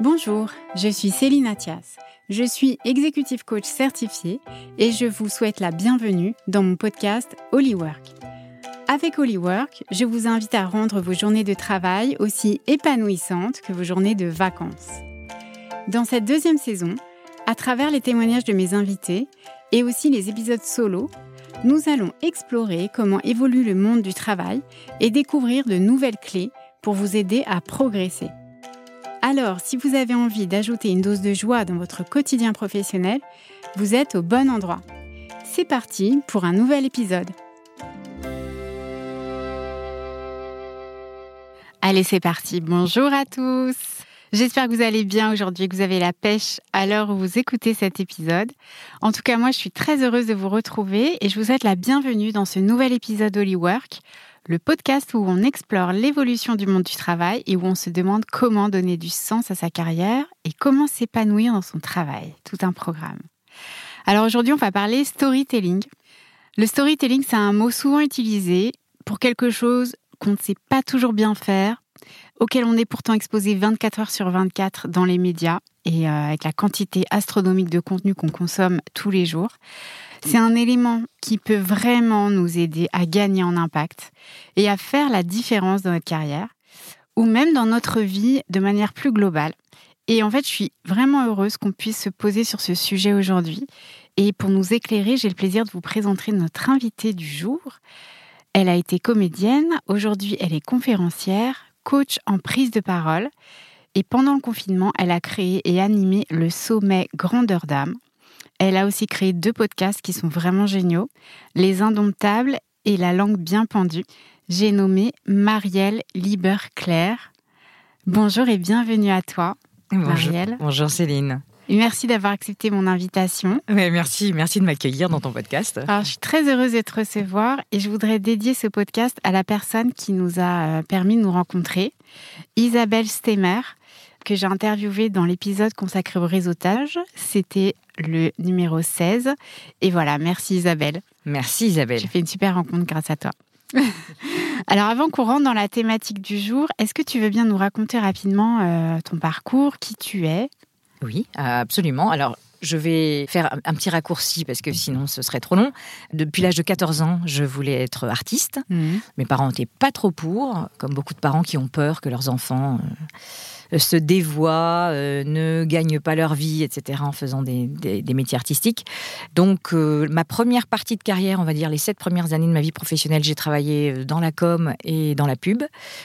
Bonjour, je suis Céline Athias. Je suis executive coach certifiée et je vous souhaite la bienvenue dans mon podcast Holywork. Avec Holywork, je vous invite à rendre vos journées de travail aussi épanouissantes que vos journées de vacances. Dans cette deuxième saison, à travers les témoignages de mes invités et aussi les épisodes solo, nous allons explorer comment évolue le monde du travail et découvrir de nouvelles clés pour vous aider à progresser. Alors, si vous avez envie d'ajouter une dose de joie dans votre quotidien professionnel, vous êtes au bon endroit. C'est parti pour un nouvel épisode. Allez, c'est parti. Bonjour à tous. J'espère que vous allez bien aujourd'hui, que vous avez la pêche à l'heure où vous écoutez cet épisode. En tout cas, moi, je suis très heureuse de vous retrouver et je vous souhaite la bienvenue dans ce nouvel épisode Work le podcast où on explore l'évolution du monde du travail et où on se demande comment donner du sens à sa carrière et comment s'épanouir dans son travail. Tout un programme. Alors aujourd'hui, on va parler storytelling. Le storytelling, c'est un mot souvent utilisé pour quelque chose qu'on ne sait pas toujours bien faire, auquel on est pourtant exposé 24 heures sur 24 dans les médias et euh, avec la quantité astronomique de contenu qu'on consomme tous les jours. C'est un élément qui peut vraiment nous aider à gagner en impact et à faire la différence dans notre carrière ou même dans notre vie de manière plus globale. Et en fait, je suis vraiment heureuse qu'on puisse se poser sur ce sujet aujourd'hui. Et pour nous éclairer, j'ai le plaisir de vous présenter notre invitée du jour. Elle a été comédienne, aujourd'hui elle est conférencière, coach en prise de parole. Et pendant le confinement, elle a créé et animé le sommet Grandeur d'âme, elle a aussi créé deux podcasts qui sont vraiment géniaux, Les Indomptables et La langue bien pendue. J'ai nommé Marielle Lieber-Claire. Bonjour et bienvenue à toi, Marielle. Bonjour Céline. merci d'avoir accepté mon invitation. merci, merci de m'accueillir dans ton podcast. je suis très heureuse de te recevoir et je voudrais dédier ce podcast à la personne qui nous a euh, permis de nous rencontrer, Isabelle Stemmer que j'ai interviewé dans l'épisode consacré au réseautage. C'était le numéro 16. Et voilà, merci Isabelle. Merci Isabelle. J'ai fait une super rencontre grâce à toi. Alors avant qu'on rentre dans la thématique du jour, est-ce que tu veux bien nous raconter rapidement euh, ton parcours, qui tu es? Oui, absolument. Alors je vais faire un petit raccourci parce que sinon ce serait trop long. Depuis l'âge de 14 ans, je voulais être artiste. Mmh. Mes parents n'étaient pas trop pour, comme beaucoup de parents qui ont peur que leurs enfants euh, euh, se dévoient, euh, ne gagnent pas leur vie, etc., en faisant des, métiers artistiques. Donc, euh, ma première partie de carrière, on va dire les sept premières années de ma vie professionnelle, j'ai travaillé dans la com et dans la pub,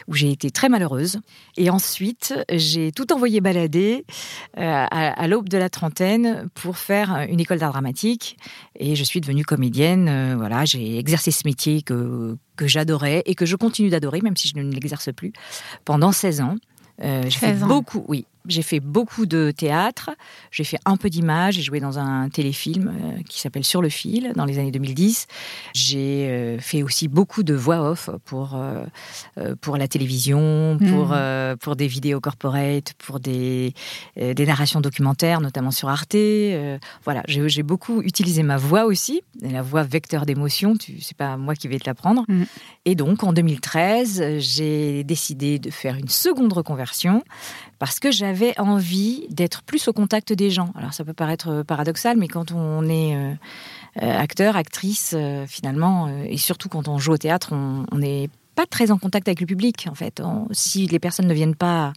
où j'ai été très malheureuse. Et ensuite, j'ai tout envoyé balader à, l'aube de la trentaine pour faire une école d'art dramatique. Et je suis devenue comédienne. voilà, j'ai exercé ce métier que, que j'adorais et que je continue d'adorer, même si je ne l'exerce plus, pendant 16 ans. Euh, j'ai fait beaucoup, oui, j'ai fait beaucoup de théâtre, j'ai fait un peu d'image, j'ai joué dans un téléfilm euh, qui s'appelle Sur le fil dans les années 2010. J'ai euh, fait aussi beaucoup de voix off pour, euh, pour la télévision, pour, hmm. pour des vidéos corporate, pour des, des narrations documentaires, notamment sur Arte. voilà, j'ai beaucoup utilisé ma voix aussi, la voix vecteur d'émotion, c'est pas moi qui vais te l'apprendre. Hmm. Et donc en 2013, j'ai décidé de faire une seconde reconversion parce que j'avais envie d'être plus au contact des gens. Alors ça peut paraître euh, paradoxal, mais quand on est euh, euh, acteur, actrice, finalement, et surtout quand on joue au théâtre, on n'est pas très en contact avec le public, en fait. si les personnes ne viennent pas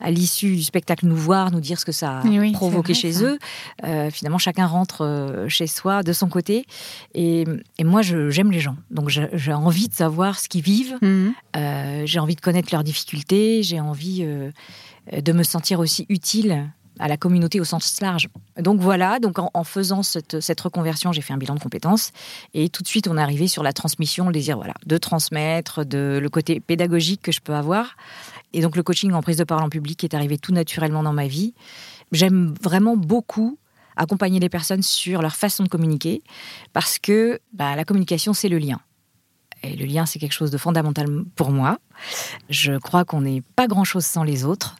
à l'issue du spectacle nous voir, nous dire ce que ça a provoqué chez eux, finalement, chacun rentre chez soi de son côté. Et, moi, j'aime les gens. Donc, j'ai envie de savoir ce qu'ils vivent. Mhm. j'ai envie de connaître leurs difficultés. J'ai envie de me sentir aussi utile à la communauté au sens large. Donc voilà, donc en, faisant cette, reconversion, j'ai fait un bilan de compétences et tout de suite on est arrivé sur la transmission, le désir voilà, de transmettre, de le côté pédagogique que je peux avoir. Et donc le coaching en prise de parole en public est arrivé tout naturellement dans ma vie. J'aime vraiment beaucoup accompagner les personnes sur leur façon de communiquer parce que bah, la communication c'est le lien. Et le lien, c'est quelque chose de fondamental pour moi. Je crois qu'on n'est pas grand-chose sans les autres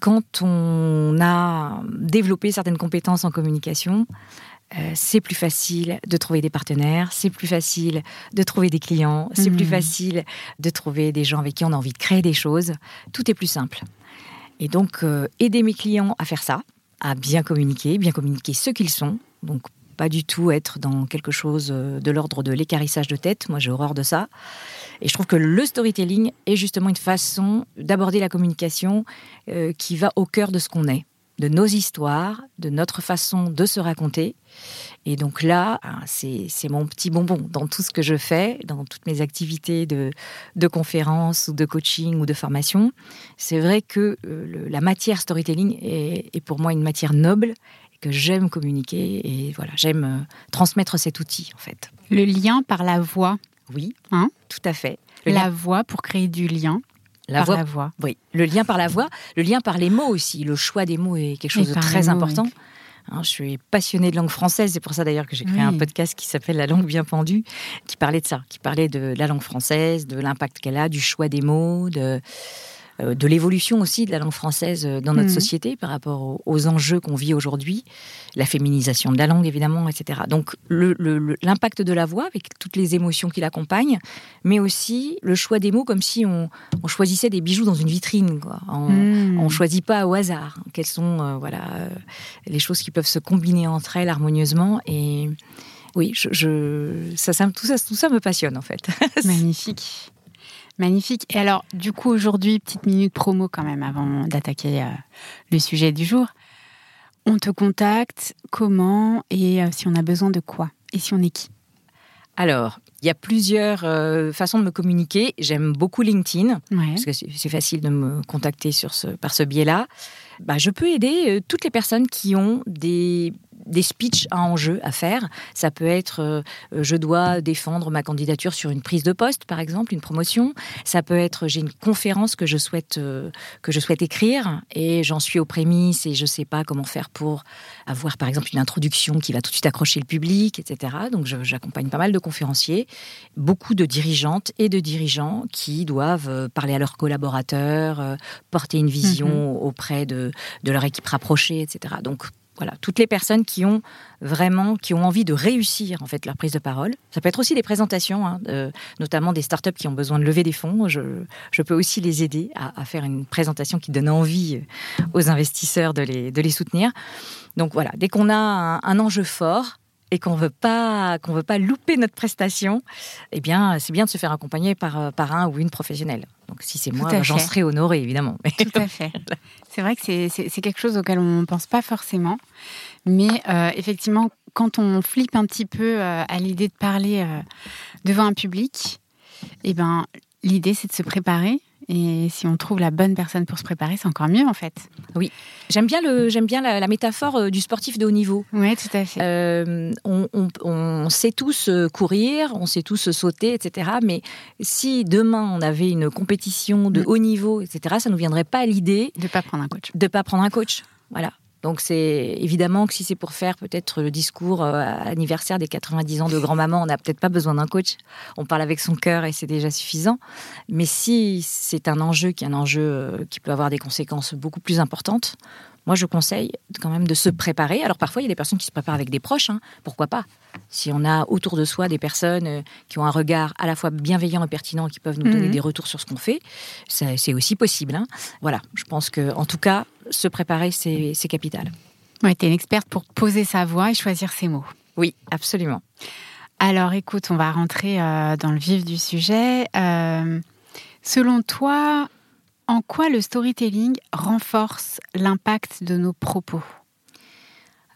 quand on a développé certaines compétences en communication, euh, c'est plus facile de trouver des partenaires, c'est plus facile de trouver des clients, c'est plus mmh. facile de trouver des gens avec qui on a envie de créer des choses. Tout est plus simple. Et donc, euh, aider mes clients à faire ça, à bien communiquer, bien communiquer ce qu'ils sont. Donc, pas du tout être dans quelque chose euh, de l'ordre de l'écarissage de tête. Moi, j'ai horreur de ça. Et je trouve que le storytelling est justement une façon d'aborder la communication euh, qui va au cœur de ce qu'on est, de nos histoires, de notre façon de se raconter. Et donc là, ah, c'est mon petit bonbon dans tout ce que je fais, dans toutes mes activités de, de conférences ou de coaching ou de formation. C'est vrai que euh, la matière storytelling est, est, pour moi une matière noble que j'aime communiquer et voilà, j'aime euh, transmettre cet outil en fait. Le lien par la voix. Oui, hein tout à fait. la voix pour créer du lien. La par voix, la voix. Oui, le lien par la voix, le lien par les mots aussi. Le choix des mots est quelque chose Et de très mots, important. oui. Hein, je suis passionnée de langue française, c'est pour ça d'ailleurs que j'ai créé Oui. un podcast qui s'appelle La langue bien pendue, qui parlait de ça, qui parlait de la langue française, de l'impact qu'elle a, du choix des mots, de, de l'évolution aussi de la langue française euh, dans notre Mhm. société par rapport aux, aux enjeux qu'on vit aujourd'hui, la féminisation de la langue évidemment, etc. Donc l'impact de la voix avec toutes les émotions qui l'accompagnent, mais aussi le choix des mots comme si on, on choisissait des bijoux dans une vitrine. Quoi. En- Hmm. on choisit pas au hasard quelles sont euh, voilà euh, les choses qui peuvent se combiner entre elles harmonieusement et oui je, je- ça, ça tout ça tout ça me passionne en fait Magnifique. Magnifique. Et alors, du coup, aujourd'hui, petite minute promo quand même avant d'attaquer euh, le sujet du jour. On te contacte comment et euh, si on a besoin de quoi Et si on est qui? Alors il y a plusieurs euh, façons de me communiquer j'aime beaucoup LinkedIn Ouais. parce que c'est facile de me contacter sur ce, par ce biais-là. Bah, je peux aider euh, toutes les personnes qui ont des, des speeches à enjeu à faire. Ça peut être euh, je dois défendre ma candidature sur une prise de poste, par exemple, une promotion. Ça peut être j'ai une conférence que je souhaite, euh, que je souhaite écrire et j'en suis aux prémices et je ne sais pas comment faire pour avoir, par exemple, une introduction qui va tout de suite accrocher le public, etc. Donc j'accompagne pas mal de conférenciers beaucoup de dirigeantes et de dirigeants qui doivent euh, parler à leurs collaborateurs, porter une vision auprès de, de leur équipe rapprochée, etc. Donc voilà, toutes les personnes qui ont vraiment, qui ont envie de réussir en fait leur prise de parole. Ça peut être aussi des présentations, hein, euh, notamment des startups qui ont besoin de lever des fonds. Je, je peux aussi les aider à, faire une présentation qui donne envie euh, aux investisseurs de les, de les soutenir. Donc voilà, dès qu'on a un enjeu fort, et qu'on veut pas qu'on veut pas louper notre prestation, eh bien c'est bien de se faire accompagner par euh, par un ou une professionnelle. Donc si c'est moi, j'en serai honorée évidemment. Tout à fait. C'est vrai que c'est- quelque chose auquel on ne pense pas forcément. Mais euh, effectivement, quand on flippe un petit peu euh, à l'idée de parler euh, devant un public, eh ben, l'idée, c'est de se préparer. Et si on trouve la bonne personne pour se préparer, c'est encore mieux, en fait. J'aime bien le j'aime bien la, la métaphore euh, du sportif de haut niveau. Oui, tout à fait. Euh, on, on- on sait tous euh, courir, on sait tous sauter, etc. Mais si demain on avait une compétition de Mm. haut niveau, etc., ça nous viendrait pas à l'idée de ne pas prendre un coach. de pas prendre un coach. Voilà. Donc c'est évidemment que si c'est pour faire peut-être le discours euh, anniversaire des 90 ans de grand-maman, on n'a peut-être pas besoin d'un coach. On parle avec son cœur et c'est déjà suffisant. Mais si c'est un enjeu qui est un enjeu euh, qui peut avoir des conséquences beaucoup plus importantes, moi je conseille quand même de se préparer. Alors parfois il y a des personnes qui se préparent avec des proches, hein. pourquoi pas? Si on a autour de soi des personnes euh, qui ont un regard à la fois bienveillant et pertinent, qui peuvent nous donner Mhm. des retours sur ce qu'on fait, c'est aussi possible. hein. Voilà, je pense que en tout cas se préparer, c'est c'est capital. Ouais, tu es une experte pour poser sa voix et choisir ses mots. Oui, absolument. Alors écoute, on va rentrer euh, dans le vif du sujet. Euh, selon toi, en quoi le storytelling renforce l'impact de nos propos?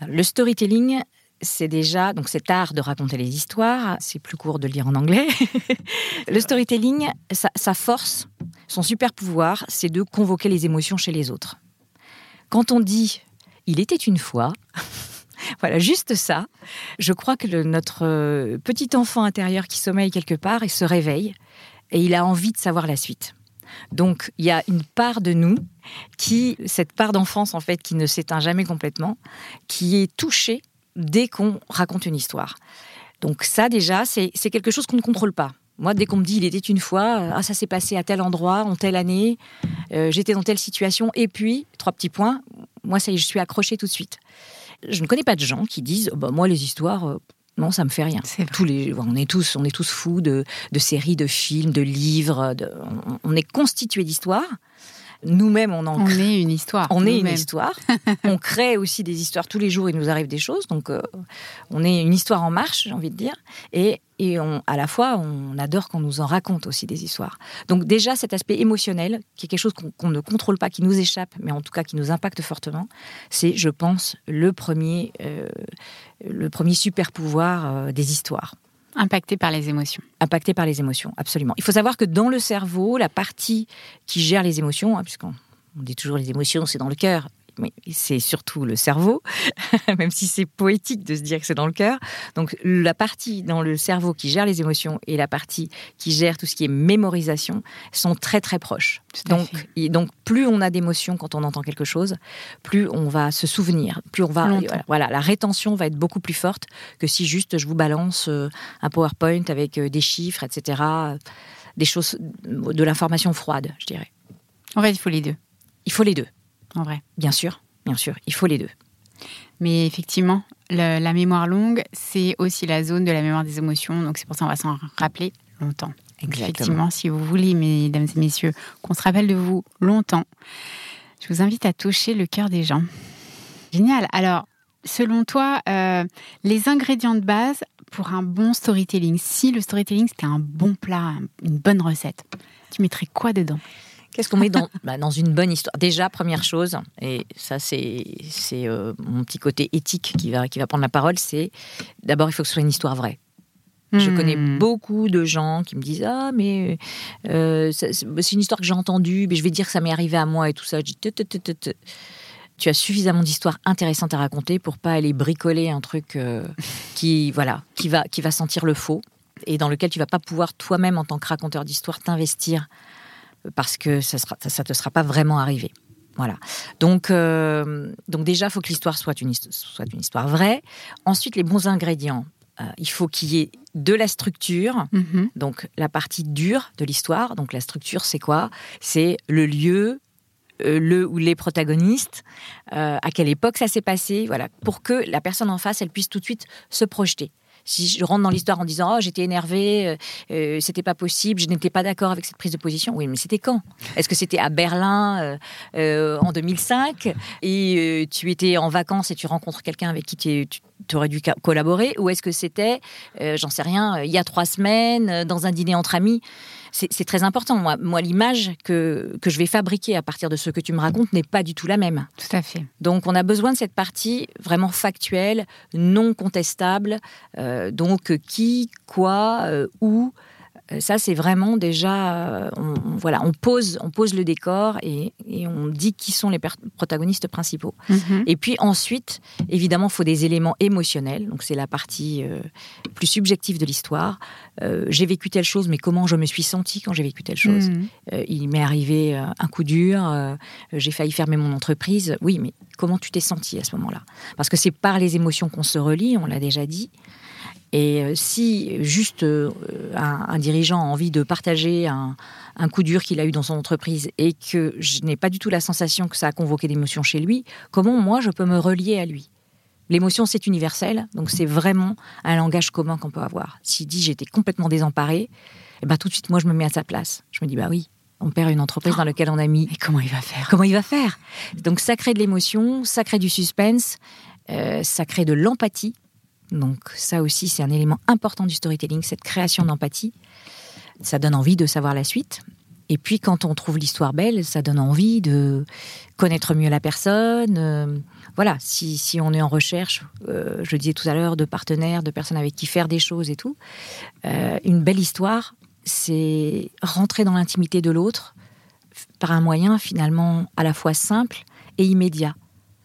Le storytelling, c'est déjà donc cet art de raconter les histoires. C'est plus court de lire en anglais. le storytelling, sa, force, son super pouvoir, c'est de convoquer les émotions chez les autres. Quand on dit il était une fois, voilà, juste ça, je crois que notre euh, petit enfant intérieur qui sommeille quelque part, il se réveille et il a envie de savoir la suite. Donc, il y a une part de nous qui, cette part d'enfance en fait, qui ne s'éteint jamais complètement, qui est touchée dès qu'on raconte une histoire. Donc ça déjà, c'est quelque chose qu'on ne contrôle pas. Moi, dès qu'on me dit il était une fois, euh, ah ça s'est passé à tel endroit, en telle année, euh, j'étais dans telle situation, et puis trois petits points, moi ça y est, je suis accrochée tout de suite. Je ne connais pas de gens qui disent bah, moi les histoires, euh, non ça me fait rien. Tous les, on est tous, on est tous fous de, de séries, de films, de livres. de- on, on est constitué d'histoires. Nous-mêmes, on en On est une histoire. on est une histoire. on crée aussi des histoires tous les jours. Il nous arrive des choses, donc euh, on est une histoire en marche, j'ai envie de dire. Et, et on, à la fois, on adore qu'on nous en raconte aussi des histoires. Donc déjà, cet aspect émotionnel, qui est quelque chose qu'on qu'on ne contrôle pas, qui nous échappe, mais en tout cas qui nous impacte fortement, c'est, je pense, le premier, euh, le premier super pouvoir euh, des histoires Impacté par les émotions. impacté par les émotions, absolument. Il faut savoir que dans le cerveau, la partie qui gère les émotions, hein, puisqu'on on dit toujours les émotions, c'est dans le cœur, mais c'est surtout le cerveau, même si c'est poétique de se dire que c'est dans le cœur. Donc la partie dans le cerveau qui gère les émotions et la partie qui gère tout ce qui est mémorisation sont très très proches. Donc, et donc plus on a d'émotions quand on entend quelque chose, plus on va se souvenir, plus on va voilà, voilà, la rétention va être beaucoup plus forte que si juste je vous balance euh, un PowerPoint avec euh, des chiffres, etc. euh, Des choses de l'information froide, je dirais. En fait, il faut les deux, Il faut les deux, en vrai. bien sûr, bien sûr. Il faut les deux. Mais effectivement, le- la mémoire longue, c'est aussi la zone de la mémoire des émotions. Donc c'est pour ça qu'on va s'en rappeler longtemps. Effectivement, si vous voulez, mesdames et messieurs, qu'on se rappelle de vous longtemps, je vous invite à toucher le cœur des gens. Génial. Alors, selon toi, euh, les ingrédients de base pour un bon storytelling, si le storytelling c'était un bon plat, un- une bonne recette, tu mettrais quoi dedans? Qu'est-ce qu'on met dans, bah, dans une bonne histoire? Déjà, première chose, et ça c'est euh, mon petit côté éthique qui va, qui va prendre la parole, c'est d'abord il faut que ce soit une histoire vraie. Je Hmm. connais beaucoup de gens qui me disent ah mais euh, ça- c'est une histoire que j'ai entendue, mais je vais dire que ça m'est arrivé à moi et tout ça. Je dis, tu as suffisamment d'histoires intéressantes à raconter pour pas aller bricoler un truc euh, qui voilà qui va qui va sentir le faux et dans lequel tu vas pas pouvoir toi-même en tant que raconteur d'histoire t'investir parce que ça ça te sera pas vraiment arrivé. Voilà. Donc, euh, donc déjà, il faut que l'histoire soit une, his- soit une histoire vraie. Ensuite, les bons ingrédients. Euh, il faut qu'il y ait de la structure, Mhm. donc la partie dure de l'histoire. Donc la structure, c'est quoi? C'est le lieu, euh, le ou les protagonistes, à quelle époque ça s'est passé, voilà, pour que la personne en face, elle puisse tout de suite se projeter. Si je rentre dans l'histoire en disant oh j'étais énervé, euh, euh, c'était pas possible, je n'étais pas d'accord avec cette prise de position. Oui, mais c'était quand? Est-ce que c'était à Berlin euh, en 2005 et tu étais en vacances et tu rencontres quelqu'un avec qui tu aurais dû collaborer? Ou est-ce que c'était, j'en sais rien, il y a trois semaines dans un dîner entre amis? C'est très important. Moi, moi l'image que, que je vais fabriquer à partir de ce que tu me racontes n'est pas du tout la même. Tout à fait. Donc, on a besoin de cette partie vraiment factuelle, non contestable. Euh, donc, qui, quoi, euh, où. Euh, Ça, c'est vraiment déjà, euh, on, on- voilà, on pose, on pose le décor et, et on dit qui sont les protagonistes principaux. Mhm. Et puis ensuite, évidemment, il faut des éléments émotionnels. Donc c'est la partie euh, plus subjective de l'histoire. Euh, j'ai vécu telle chose, mais comment je me suis sentie quand j'ai vécu telle chose Mhm. Euh, Il m'est arrivé un coup dur, j'ai failli fermer mon entreprise. Oui, mais comment tu t'es sentie à ce moment-là? Parce que c'est par les émotions qu'on se relie, on l'a déjà dit. Et euh, si juste euh, un, un dirigeant a envie de partager un, un coup dur qu'il a eu dans son entreprise et que je n'ai pas du tout la sensation que ça a convoqué d'émotions chez lui, comment moi je peux me relier à lui? L'émotion, c'est universel, donc c'est vraiment un langage commun qu'on peut avoir. S'il dit j'étais complètement désemparée, eh ben, tout de suite, moi, je me mets à sa place. Je me dis, bah oui, on perd une entreprise dans laquelle on a mis Et comment il va faire? Comment il va faire? Donc ça crée de l'émotion, ça crée du suspense, euh, ça crée de l'empathie. Donc ça aussi, c'est un élément important du storytelling, cette création d'empathie. Ça donne envie de savoir la suite. Et puis quand on trouve l'histoire belle, ça donne envie de connaître mieux la personne. Euh, voilà, si, si on est en recherche, euh, je disais tout à l'heure, de partenaires, de personnes avec qui faire des choses et tout, euh, une belle histoire, c'est rentrer dans l'intimité de l'autre par un moyen finalement à la fois simple et immédiat.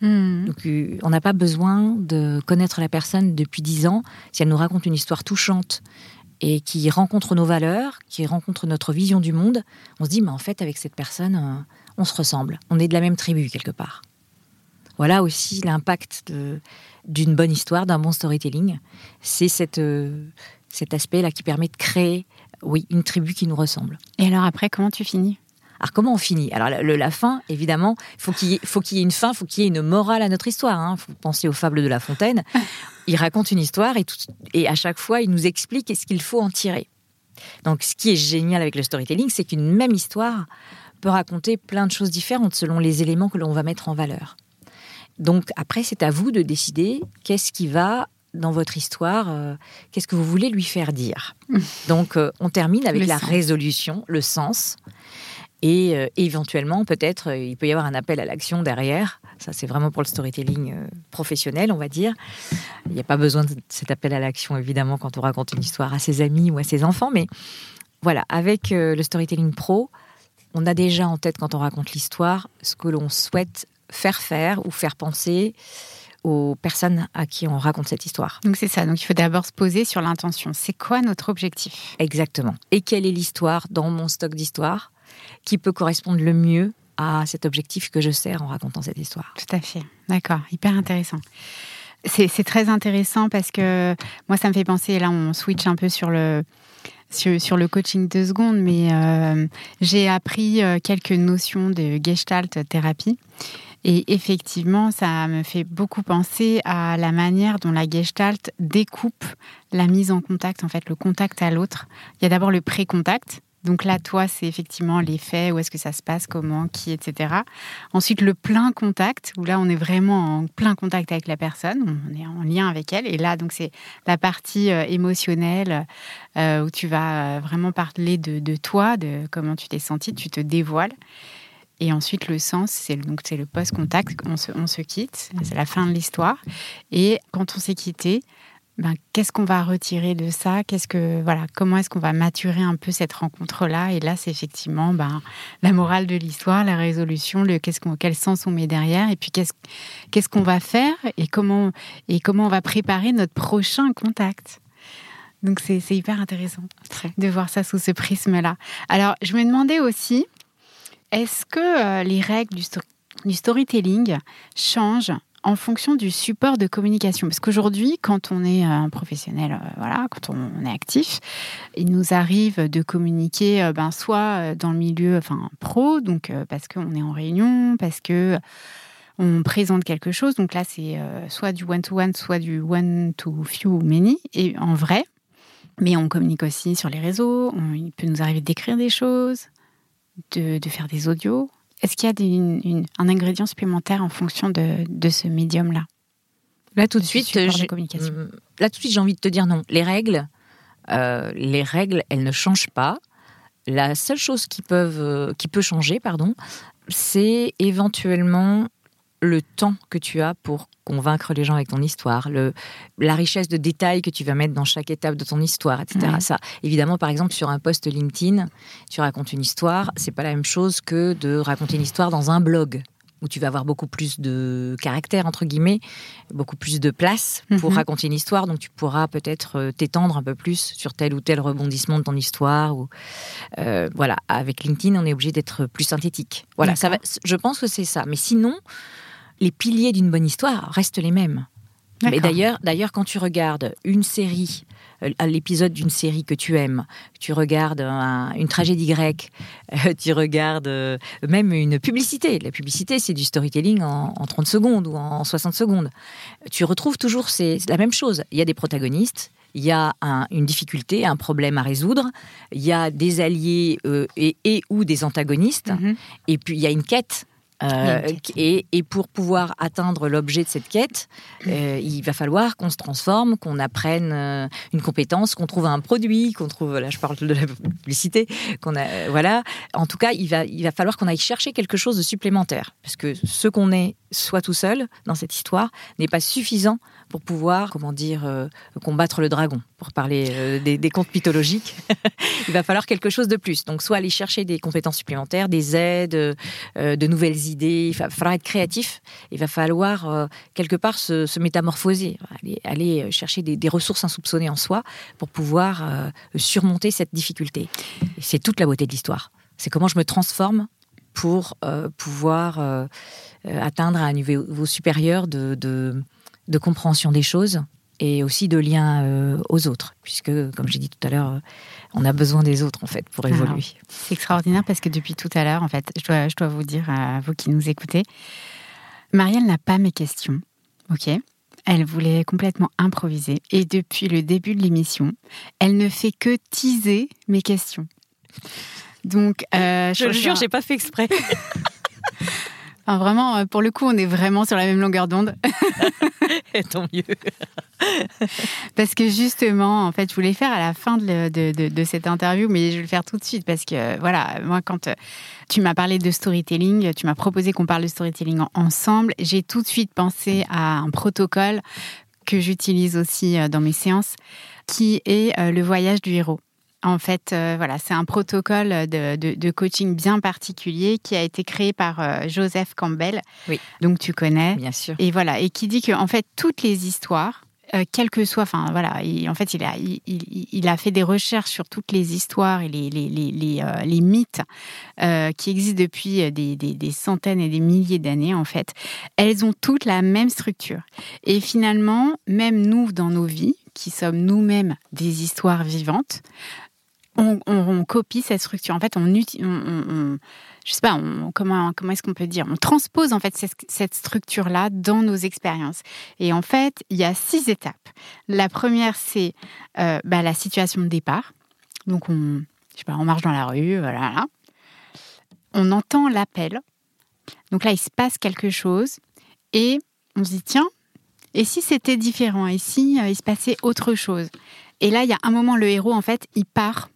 Mhm. Donc, euh, on n'a pas besoin de connaître la personne depuis dix ans. Si elle nous raconte une histoire touchante et qui rencontre nos valeurs, qui rencontre notre vision du monde, on se dit, mais en fait, avec cette personne, euh, on se ressemble. On est de la même tribu quelque part. Voilà aussi l'impact d'une bonne histoire, d'un bon storytelling. C'est cette, euh, cet aspect-là qui permet de créer, oui, une tribu qui nous ressemble. Et alors après, comment tu finis? Alors comment on finit? Alors la, le- la fin, évidemment, faut qu'il faut qu'il y ait une fin, faut qu'il y ait une morale à notre histoire. Il faut penser aux fables de La Fontaine. Il raconte une histoire et, tout- et à chaque fois, il nous explique ce qu'il faut en tirer. Donc ce qui est génial avec le storytelling, c'est qu'une même histoire peut raconter plein de choses différentes selon les éléments que l'on va mettre en valeur. Donc après, c'est à vous de décider qu'est-ce qui va dans votre histoire, euh, qu'est-ce que vous voulez lui faire dire. Donc euh, on termine avec la résolution, le sens. Et euh, éventuellement, peut-être, il peut y avoir un appel à l'action derrière. Ça, c'est vraiment pour le storytelling professionnel, on va dire. Il n'y a pas besoin de cet appel à l'action, évidemment, quand on raconte une histoire à ses amis ou à ses enfants. Mais voilà, avec le storytelling pro, on a déjà en tête, quand on raconte l'histoire, ce que l'on souhaite faire faire ou faire penser aux personnes à qui on raconte cette histoire. Donc c'est ça, donc il faut d'abord se poser sur l'intention. C'est quoi notre objectif? Exactement. Et quelle est l'histoire dans mon stock d'histoire? Qui peut correspondre le mieux à cet objectif que je sers en racontant cette histoire. Tout à fait. D'accord, hyper intéressant. C'est très intéressant parce que moi, ça me fait penser, là, on switch un peu sur le, sur, le coaching de secondes, mais euh, j'ai appris euh, quelques notions de gestalt thérapie. Et effectivement, ça me fait beaucoup penser à la manière dont la gestalt découpe la mise en contact, en fait, le contact à l'autre. Il y a d'abord le pré-contact, donc là, toi, c'est effectivement les faits, où est-ce que ça se passe, comment, qui, etc. Ensuite, le plein contact, où là, on est vraiment en plein contact avec la personne, on est en lien avec elle. Et là, donc, c'est la partie euh, émotionnelle euh, où tu vas euh, vraiment parler de, toi, de comment tu t'es senti, tu te dévoiles. Et ensuite, le sens, c'est le post-contact, on se quitte, c'est la fin de l'histoire. Et quand on s'est quitté, ben, qu'est-ce qu'on va retirer de ça? Qu'est-ce que voilà Comment est-ce qu'on va maturer un peu cette rencontre-là? Et là, c'est effectivement ben, la morale de l'histoire, la résolution, le qu'est-ce qu'on, quel sens on met derrière, et puis qu'est-ce qu'est-ce qu'on va faire? Et comment et comment on va préparer notre prochain contact? Donc c'est, hyper intéressant de voir ça sous ce prisme-là. Alors je me demandais aussi, est-ce que euh, les règles du, du storytelling changent en fonction du support de communication. Parce qu'aujourd'hui, quand on est euh, un professionnel, euh, voilà, quand on, est actif, il nous arrive de communiquer, euh, ben, soit dans le milieu, enfin pro, donc parce qu'on est en réunion, parce que on présente quelque chose. Donc là, c'est soit du one-to-one, soit du one-to-few many, et en vrai. Mais on communique aussi sur les réseaux. il peut nous arriver d'écrire des choses, de, de faire des audios. Est-ce qu'il y a un ingrédient supplémentaire en fonction de, ce médium-là? Là tout de suite, mm, là tout de suite, j'ai envie de te dire non. Les règles, euh, les règles, elles ne changent pas. La seule chose qui, peuvent, euh, qui peut changer, pardon, c'est éventuellement le temps que tu as pour convaincre les gens avec ton histoire, le, la richesse de détails que tu vas mettre dans chaque étape de ton histoire, etc. Ça, évidemment, par exemple, sur un post LinkedIn, tu racontes une histoire, c'est pas la même chose que de raconter une histoire dans un blog où tu vas avoir beaucoup plus de caractère, entre guillemets, beaucoup plus de place pour mhm. raconter une histoire. Donc, tu pourras peut-être euh, t'étendre un peu plus sur tel ou tel rebondissement de ton histoire. Ou, euh, voilà, avec LinkedIn, on est obligé d'être plus synthétique. Voilà, ça va, je pense que c'est ça. Mais sinon, les piliers d'une bonne histoire restent les mêmes. Mais d'ailleurs, d'ailleurs, quand tu regardes une série, euh, l'épisode d'une série que tu aimes, tu regardes une tragédie grecque, euh, tu regardes euh, même une publicité. La publicité, c'est du storytelling en, 30 secondes ou en 60 secondes. Tu retrouves toujours la même chose. Il y a des protagonistes, il y a une difficulté, un problème à résoudre, il y a des alliés et, ou des antagonistes, mm-hmm. et puis il y a une quête euh, et, pour pouvoir atteindre l'objet de cette quête, euh, il va falloir qu'on se transforme, qu'on apprenne euh, une compétence, qu'on trouve un produit, qu'on trouve, là je parle de la publicité, qu'on a, voilà. En tout cas, il va, il va falloir qu'on aille chercher quelque chose de supplémentaire, parce que ce qu'on est, soit tout seul dans cette histoire, n'est pas suffisant pour pouvoir, comment dire, euh, combattre le dragon, pour parler euh, des, contes mythologiques. il va falloir quelque chose de plus. Donc, soit aller chercher des compétences supplémentaires, des aides, euh, de nouvelles idées. Il va falloir être créatif. Il va falloir quelque part se, métamorphoser, aller, chercher des, ressources insoupçonnées en soi pour pouvoir surmonter cette difficulté. C'est toute la beauté de l'histoire. C'est comment je me transforme pour pouvoir atteindre un niveau supérieur de compréhension des choses et aussi de lien euh, aux autres, puisque, comme j'ai dit tout à l'heure, on a besoin des autres, en fait, pour évoluer. C'est extraordinaire parce que depuis tout à l'heure, en fait, je dois, je dois vous dire à vous qui nous écoutez, Marielle n'a pas mes questions, ok? Elle voulait complètement improviser. Et depuis le début de l'émission, elle ne fait que teaser mes questions. Donc, euh, je, le jure, j'ai pas fait exprès. vraiment, euh, pour le coup, on est vraiment sur la même longueur d'onde. Et tant mieux. parce que justement, en fait, je voulais faire à la fin de, de, cette interview, mais je vais le faire tout de suite parce que, voilà, moi, quand euh, tu m'as parlé de storytelling, tu m'as proposé qu'on parle de storytelling ensemble, j'ai tout de suite pensé à un protocole que j'utilise aussi dans mes séances, qui est le voyage du héros. En fait, euh, voilà, c'est un protocole de, coaching bien particulier qui a été créé par euh, Joseph Campbell. Oui. Donc tu connais. Bien sûr. Et voilà, et qui dit que en fait toutes les histoires, euh, quel que soit, enfin voilà, en fait il a il, a fait des recherches sur toutes les histoires et les les, les, les, mythes qui existent depuis des, des, centaines et des milliers d'années en fait. Elles ont toutes la même structure. Et finalement, même nous dans nos vies, qui sommes nous-mêmes des histoires vivantes, on, copie cette structure. En fait, on, on, je sais pas, comment, comment est-ce qu'on peut dire? On transpose en fait cette, structure-là dans nos expériences. Et en fait, il y a six étapes. La première, c'est euh, bah, la situation de départ. Donc, on, je sais pas, on marche dans la rue, voilà. On entend l'appel. Donc là, il se passe quelque chose et on se dit tiens, et si c'était différent? Et si euh, il se passait autre chose? Et là, il y a un moment, le héros, en fait, il part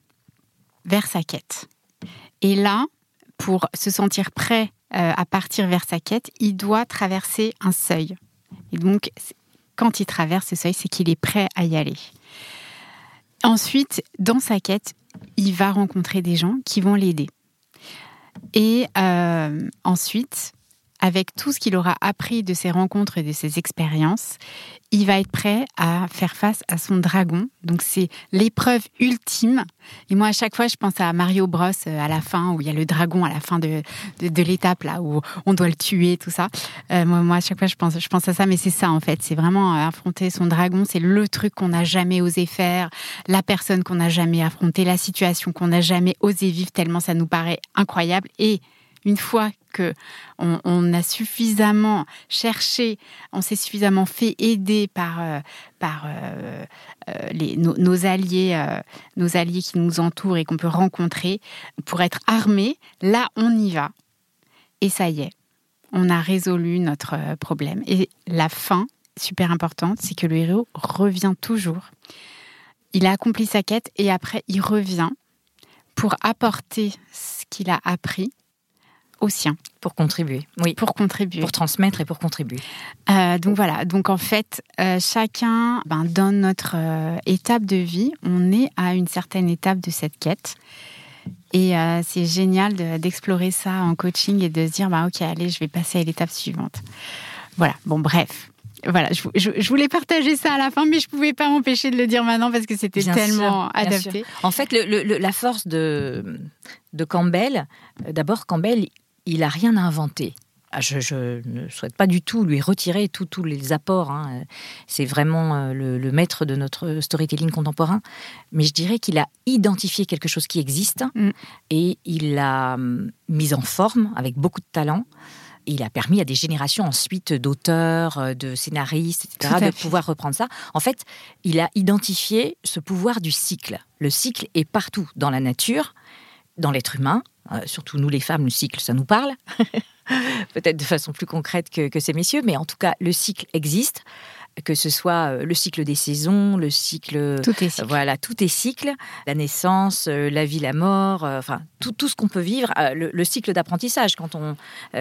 vers sa quête. Et là, pour se sentir prêt euh, à partir vers sa quête, il doit traverser un seuil. Et donc, quand il traverse ce seuil, c'est qu'il est prêt à y aller. Ensuite, dans sa quête, il va rencontrer des gens qui vont l'aider. Et euh, ensuite, avec tout ce qu'il aura appris de ses rencontres et de ses expériences, il va être prêt à faire face à son dragon. Donc c'est l'épreuve ultime. Et moi, à chaque fois, je pense à Mario Bros euh, à la fin, où il y a le dragon à la fin de, de, l'étape, là, où on doit le tuer, tout ça. Euh, moi, moi, à chaque fois, je pense, je pense à ça, mais c'est ça, en fait. C'est vraiment euh, affronter son dragon. C'est le truc qu'on n'a jamais osé faire, la personne qu'on n'a jamais affrontée, la situation qu'on n'a jamais osé vivre, tellement ça nous paraît incroyable. Et une fois que on, a suffisamment cherché, on s'est suffisamment fait aider par euh, par euh, euh, nos, alliés, nos alliés qui nous entourent et qu'on peut rencontrer pour être armés, là on y va et ça y est, on a résolu notre problème. Et la fin, super importante, c'est que le héros revient toujours. Il a accompli sa quête et après il revient pour apporter ce qu'il a appris au sien. Pour contribuer, oui. Pour contribuer. Pour transmettre et pour contribuer. Euh, donc voilà, donc en fait, euh, chacun, ben, dans notre euh, étape de vie, on est à une certaine étape de cette quête. Et c'est génial d'explorer ça en coaching et de se dire, bah, ok, allez, je vais passer à l'étape suivante. Voilà, bon, bref. Voilà, je, voulais partager ça à la fin, mais je pouvais pas m'empêcher de le dire maintenant parce que c'était tellement adapté. En fait, la force de, de Campbell, d'abord, Campbell, il n'a rien inventé. Ah, je, ne souhaite pas du tout lui retirer tous les apports. Hein. C'est vraiment euh, le, maître de notre storytelling contemporain. Mais je dirais qu'il a identifié quelque chose qui existe mm. et il l'a hum, mis en forme avec beaucoup de talent. il a permis à des générations ensuite d'auteurs, euh, de scénaristes, etc., de pouvoir reprendre ça. En fait, il a identifié ce pouvoir du cycle. Le cycle est partout dans la nature, dans l'être humain, euh, surtout nous les femmes, le cycle, ça nous parle. Peut-être de façon plus concrète que, ces messieurs, mais en tout cas, le cycle existe que ce soit euh, le cycle des saisons, le cycle, tout est cycle. voilà, tout est cycle, la naissance, euh, la vie, la mort, enfin tout, tout ce qu'on peut vivre, le, cycle d'apprentissage quand on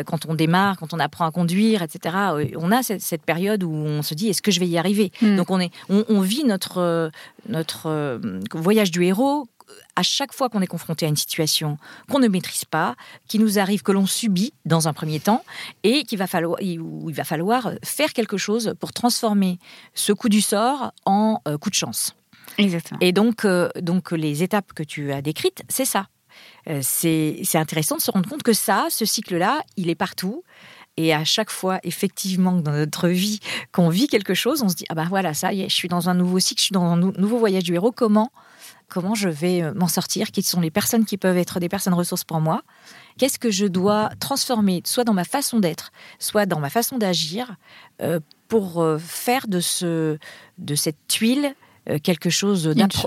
quand on démarre, quand on apprend à conduire, etc. On a cette, période où on se dit est-ce que je vais y arriver? Hmm. Donc on est, on vit notre notre voyage du héros à chaque fois qu'on est confronté à une situation qu'on ne maîtrise pas, qui nous arrive, que l'on subit dans un premier temps, et qu'il va falloir, où il va falloir faire quelque chose pour transformer ce coup du sort en euh, coup de chance. Exactement. Et donc, euh, donc les étapes que tu as décrites, c'est ça. Euh, c'est intéressant de se rendre compte que ça, ce cycle-là, il est partout. Et à chaque fois, effectivement, dans notre vie, qu'on vit quelque chose, on se dit ah bah voilà, ça y est, je suis dans un nouveau cycle, je suis dans un nouveau voyage du héros. Comment comment je vais euh, m'en sortir, qui sont les personnes qui peuvent être des personnes ressources pour moi, qu'est-ce que je dois transformer, soit dans ma façon d'être, soit dans ma façon d'agir, euh, pour euh, faire de, ce, de cette tuile quelque chose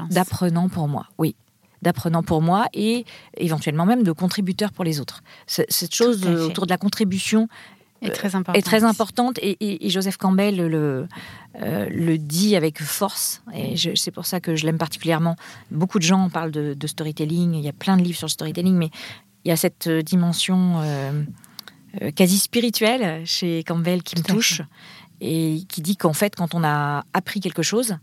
d'apprenant pour moi. Oui. d'apprenant pour moi et éventuellement même de contributeur pour les autres. Cette chose autour de la contribution est très importante. Est très importante et, Joseph Campbell le, euh, le dit avec force. Et c'est pour ça que je l'aime particulièrement. Beaucoup de gens parlent de, storytelling. Il y a plein de livres sur le storytelling, mais il y a cette dimension euh, euh, quasi spirituelle chez Campbell qui me touche et qui dit qu'en fait, quand on a appris quelque chose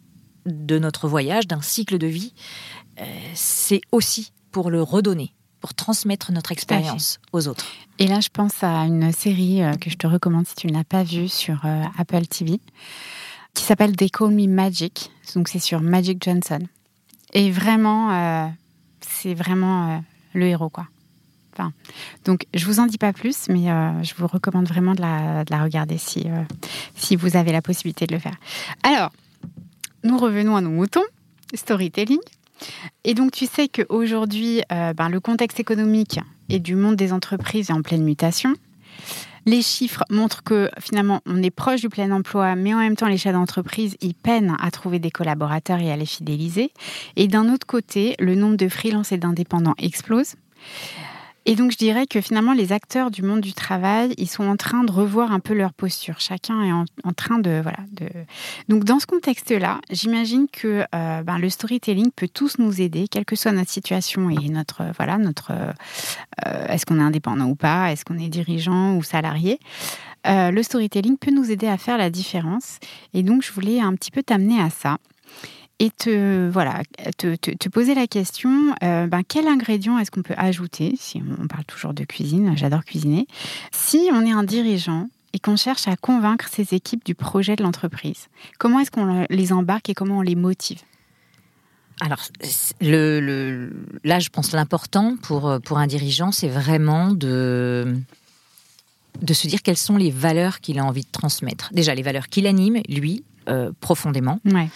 de notre voyage, d'un cycle de vie, c'est aussi pour le redonner pour transmettre notre expérience aux autres. Et là, je pense à une série euh, que je te recommande si tu ne l'as pas vue sur euh, Apple TV, qui s'appelle They Call Me Magic. Donc, c'est sur Magic Johnson. Et vraiment, euh, c'est vraiment le héros, quoi. Enfin, donc, je vous en dis pas plus, mais je vous recommande vraiment de la, de la regarder si, si vous avez la possibilité de le faire. Alors, nous revenons à nos moutons, storytelling. Et donc, tu sais qu'aujourd'hui, euh, ben, le contexte économique et du monde des entreprises est en pleine mutation. Les chiffres montrent que finalement, on est proche du plein emploi, mais en même temps, les chefs d'entreprise, ils peinent à trouver des collaborateurs et à les fidéliser. Et d'un autre côté, le nombre de freelances et d'indépendants explose. Et donc je dirais que finalement les acteurs du monde du travail, ils sont en train de revoir un peu leur posture. Chacun est en, train de voilà. De... Donc dans ce contexte-là, j'imagine que euh, ben, le storytelling peut tous nous aider, quelle que soit notre situation et notre voilà notre euh, est-ce qu'on est indépendant ou pas, est-ce qu'on est dirigeant ou salarié. Euh, le storytelling peut nous aider à faire la différence. Et donc je voulais un petit peu t'amener à ça et te, voilà, te, te, poser la question, euh, ben, quel ingrédient est-ce qu'on peut ajouter, si on parle toujours de cuisine, j'adore cuisiner, si on est un dirigeant et qu'on cherche à convaincre ses équipes du projet de l'entreprise, comment est-ce qu'on les embarque et comment on les motive? Alors, le, le, là, je pense l'important pour, pour un dirigeant, c'est vraiment de, de se dire quelles sont les valeurs qu'il a envie de transmettre. Déjà, les valeurs qu'il anime, lui, euh, profondément. Ouais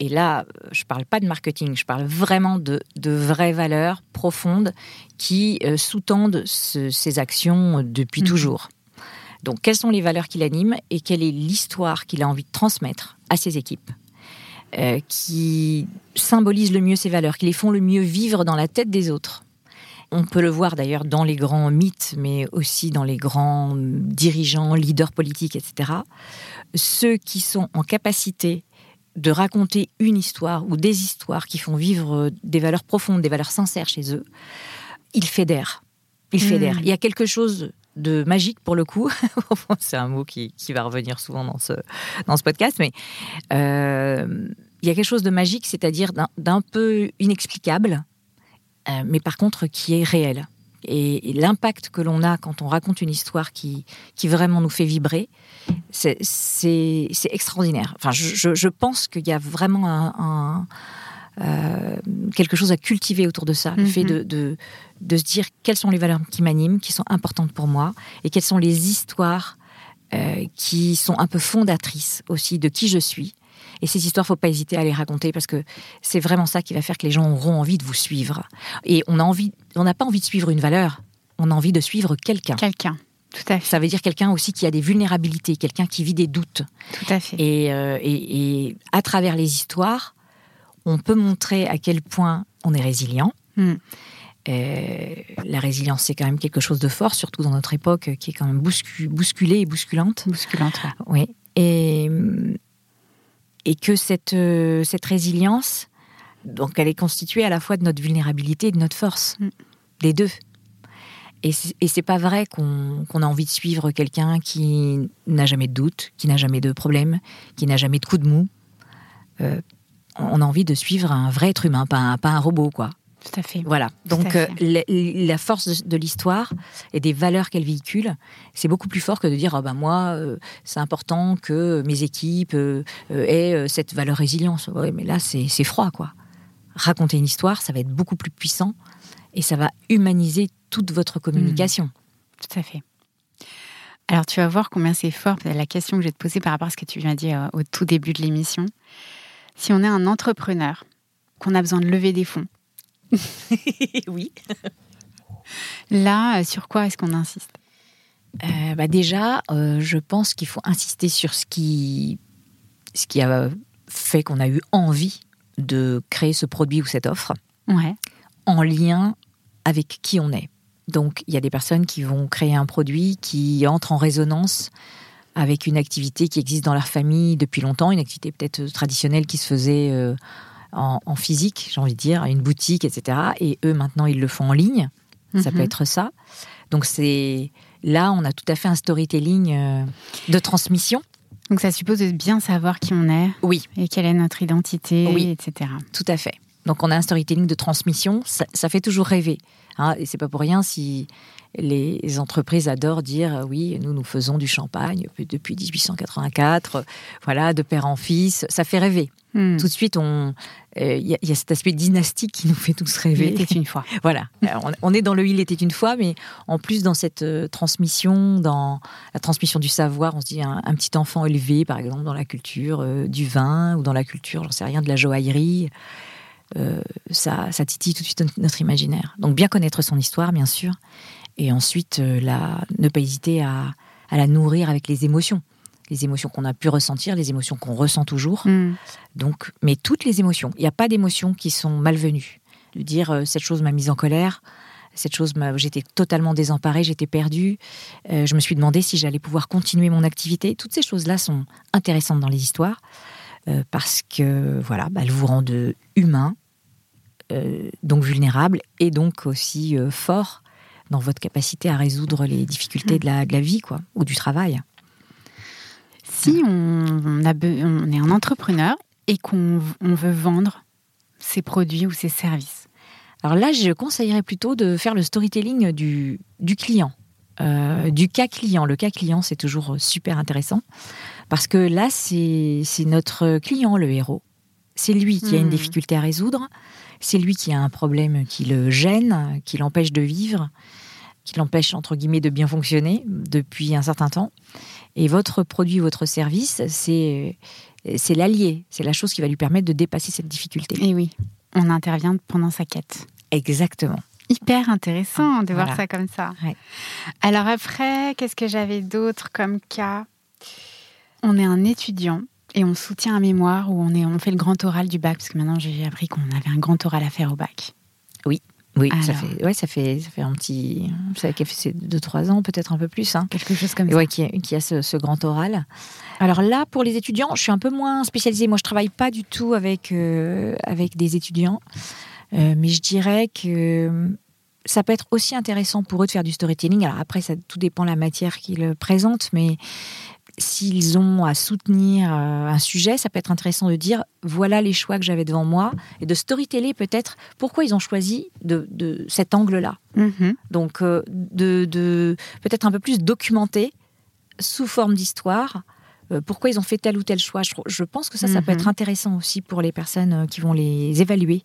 et là, je ne parle pas de marketing, je parle vraiment de, vraies valeurs profondes qui euh, sous-tendent ces actions depuis mhm. toujours. Donc, quelles sont les valeurs qu'il anime et quelle est l'histoire qu'il a envie de transmettre à ses équipes euh, qui symbolisent le mieux ces valeurs, qui les font le mieux vivre dans la tête des autres? On peut le voir d'ailleurs dans les grands mythes, mais aussi dans les grands dirigeants, leaders politiques, etc. Ceux qui sont en capacité de raconter une histoire ou des histoires qui font vivre euh, des valeurs profondes, des valeurs sincères chez eux, ils fédèrent. Ils hmm. fédèrent. Il y a quelque chose de magique pour le coup. C'est un mot qui, va revenir souvent dans ce, dans ce podcast, mais euh, il y a quelque chose de magique, c'est-à-dire d'un peu inexplicable, euh, mais par contre qui est réel. Et, l'impact que l'on a quand on raconte une histoire qui, qui vraiment nous fait vibrer, c'est extraordinaire. Enfin, je, je pense qu'il y a vraiment un, euh, quelque chose à cultiver autour de ça, le fait mhm. de, de, de, se dire quelles sont les valeurs qui m'animent, qui sont importantes pour moi, et quelles sont les histoires euh, qui sont un peu fondatrices aussi de qui je suis. Et ces histoires, faut pas hésiter à les raconter parce que c'est vraiment ça qui va faire que les gens auront envie de vous suivre. Et on a envie, on n'a pas envie de suivre une valeur, on a envie de suivre quelqu'un. Quelqu'un. Tout à fait. Ça veut dire quelqu'un aussi qui a des vulnérabilités, quelqu'un qui vit des doutes. Tout à fait. Et, euh, et, à travers les histoires, on peut montrer à quel point on est résilient. Hmm. Euh, la résilience, c'est quand même quelque chose de fort, surtout dans notre époque qui est quand même bousculée et bousculante. Bousculante, oui. Et, et que cette, euh, cette résilience, donc elle est constituée à la fois de notre vulnérabilité et de notre force, mm. les deux. Et c'est pas vrai qu'on a envie de suivre quelqu'un qui n'a jamais de doute, qui n'a jamais de problème, qui n'a jamais de coup de mou. Euh, on a envie de suivre un vrai être humain, pas un, pas un robot, quoi. Tout à fait. Voilà. Donc euh, La, force de, l'histoire et des valeurs qu'elle véhicule, c'est beaucoup plus fort que de dire ah ben moi euh, c'est important que mes équipes euh, aient cette valeur résilience. Oui, mais là c'est froid quoi. Raconter une histoire, ça va être beaucoup plus puissant et ça va humaniser toute votre communication. Mmh. Tout à fait. Alors tu vas voir combien c'est fort la question que je vais te poser par rapport à ce que tu viens de dire au tout début de l'émission. Si on est un entrepreneur, qu'on a besoin de lever des fonds, oui. Là, euh, sur quoi est-ce qu'on insiste? Euh, bah Déjà, euh, je pense qu'il faut insister sur ce qui, ce qui a fait qu'on a eu envie de créer ce produit ou cette offre. Ouais. en lien avec qui on est. Donc, il y a des personnes qui vont créer un produit qui entre en résonance avec une activité qui existe dans leur famille depuis longtemps, une activité peut-être traditionnelle qui se faisait euh, en, physique, j'ai envie de dire, une boutique, etc. Et eux, maintenant, ils le font en ligne. Ça peut mhm. être ça. Donc, c'est là, on a tout à fait un storytelling euh, de transmission. Donc, ça suppose de bien savoir qui on est. Oui. Et quelle est notre identité, oui. etc. Tout à fait. Donc, on a un storytelling de transmission. Ça, fait toujours rêver. Hein. et c'est pas pour rien si les entreprises adorent dire euh, oui, nous nous faisons du champagne depuis 1884, voilà, de père en fils, ça fait rêver. Hmm. Tout de suite, on euh, il y, a cet aspect dynastique qui nous fait tous rêver. Il était une fois. voilà, on, est dans le il était une fois, mais en plus dans cette euh, transmission, dans la transmission du savoir, on se dit un, petit enfant élevé, par exemple, dans la culture du vin ou dans la culture, j'en sais rien, de la joaillerie. ça, ça titille tout de suite notre imaginaire. Donc bien connaître son histoire, bien sûr, et ensuite, euh, ne pas hésiter à, la nourrir avec les émotions. Les émotions qu'on a pu ressentir, les émotions qu'on ressent toujours. Mm. Donc, mais toutes les émotions. Il n'y a pas d'émotions qui sont malvenues. De dire euh, cette chose m'a mise en colère, cette chose, j'étais totalement désemparée, j'étais perdue. Euh, je me suis demandé si j'allais pouvoir continuer mon activité. Toutes ces choses-là sont intéressantes dans les histoires parce que voilà, bah, elles vous rendent humain, donc vulnérable et donc aussi fort dans votre capacité à résoudre les difficultés de la, de la vie, quoi, ou du travail. Si on, a, on est un entrepreneur et qu'on veut vendre ses produits ou ses services. Alors là, je conseillerais plutôt de faire le storytelling du, du client, euh, du cas client. Le cas client, c'est toujours super intéressant parce que là, c'est notre client, le héros. C'est lui qui a une hmm. difficulté à résoudre, c'est lui qui a un problème qui le gêne, qui l'empêche de vivre, qui l'empêche, entre guillemets, de bien fonctionner depuis un certain temps. Et votre produit, votre service, c'est, c'est l'allié, c'est la chose qui va lui permettre de dépasser cette difficulté. Et oui, on intervient pendant sa quête. Exactement. Hyper intéressant de voir ça comme ça. Alors après, qu'est-ce que j'avais d'autre comme cas? On est un étudiant et on soutient un mémoire où on, est, on fait le grand oral du bac, parce que maintenant j'ai appris qu'on avait un grand oral à faire au bac. Oui. Oui, ça fait, ouais, ça fait, ça fait un petit, ça fait deux trois ans, peut-être un peu plus, hein. quelque chose comme ça. qui, a, qui a ce, grand oral. Alors là, pour les étudiants, je suis un peu moins spécialisée. Moi, je travaille pas du tout avec euh, avec des étudiants, euh, mais je dirais que ça peut être aussi intéressant pour eux de faire du storytelling. Alors après, ça tout dépend de la matière qu'ils présentent, mais s'ils ont à soutenir euh, un sujet, ça peut être intéressant de dire voilà les choix que j'avais devant moi et de storyteller peut-être pourquoi ils ont choisi de, cet angle-là. Mm-hmm. Donc euh, de, peut-être un peu plus documenter sous forme d'histoire euh, pourquoi ils ont fait tel ou tel choix. Je, pense que ça, ça peut être mm-hmm. intéressant aussi pour les personnes qui vont les évaluer.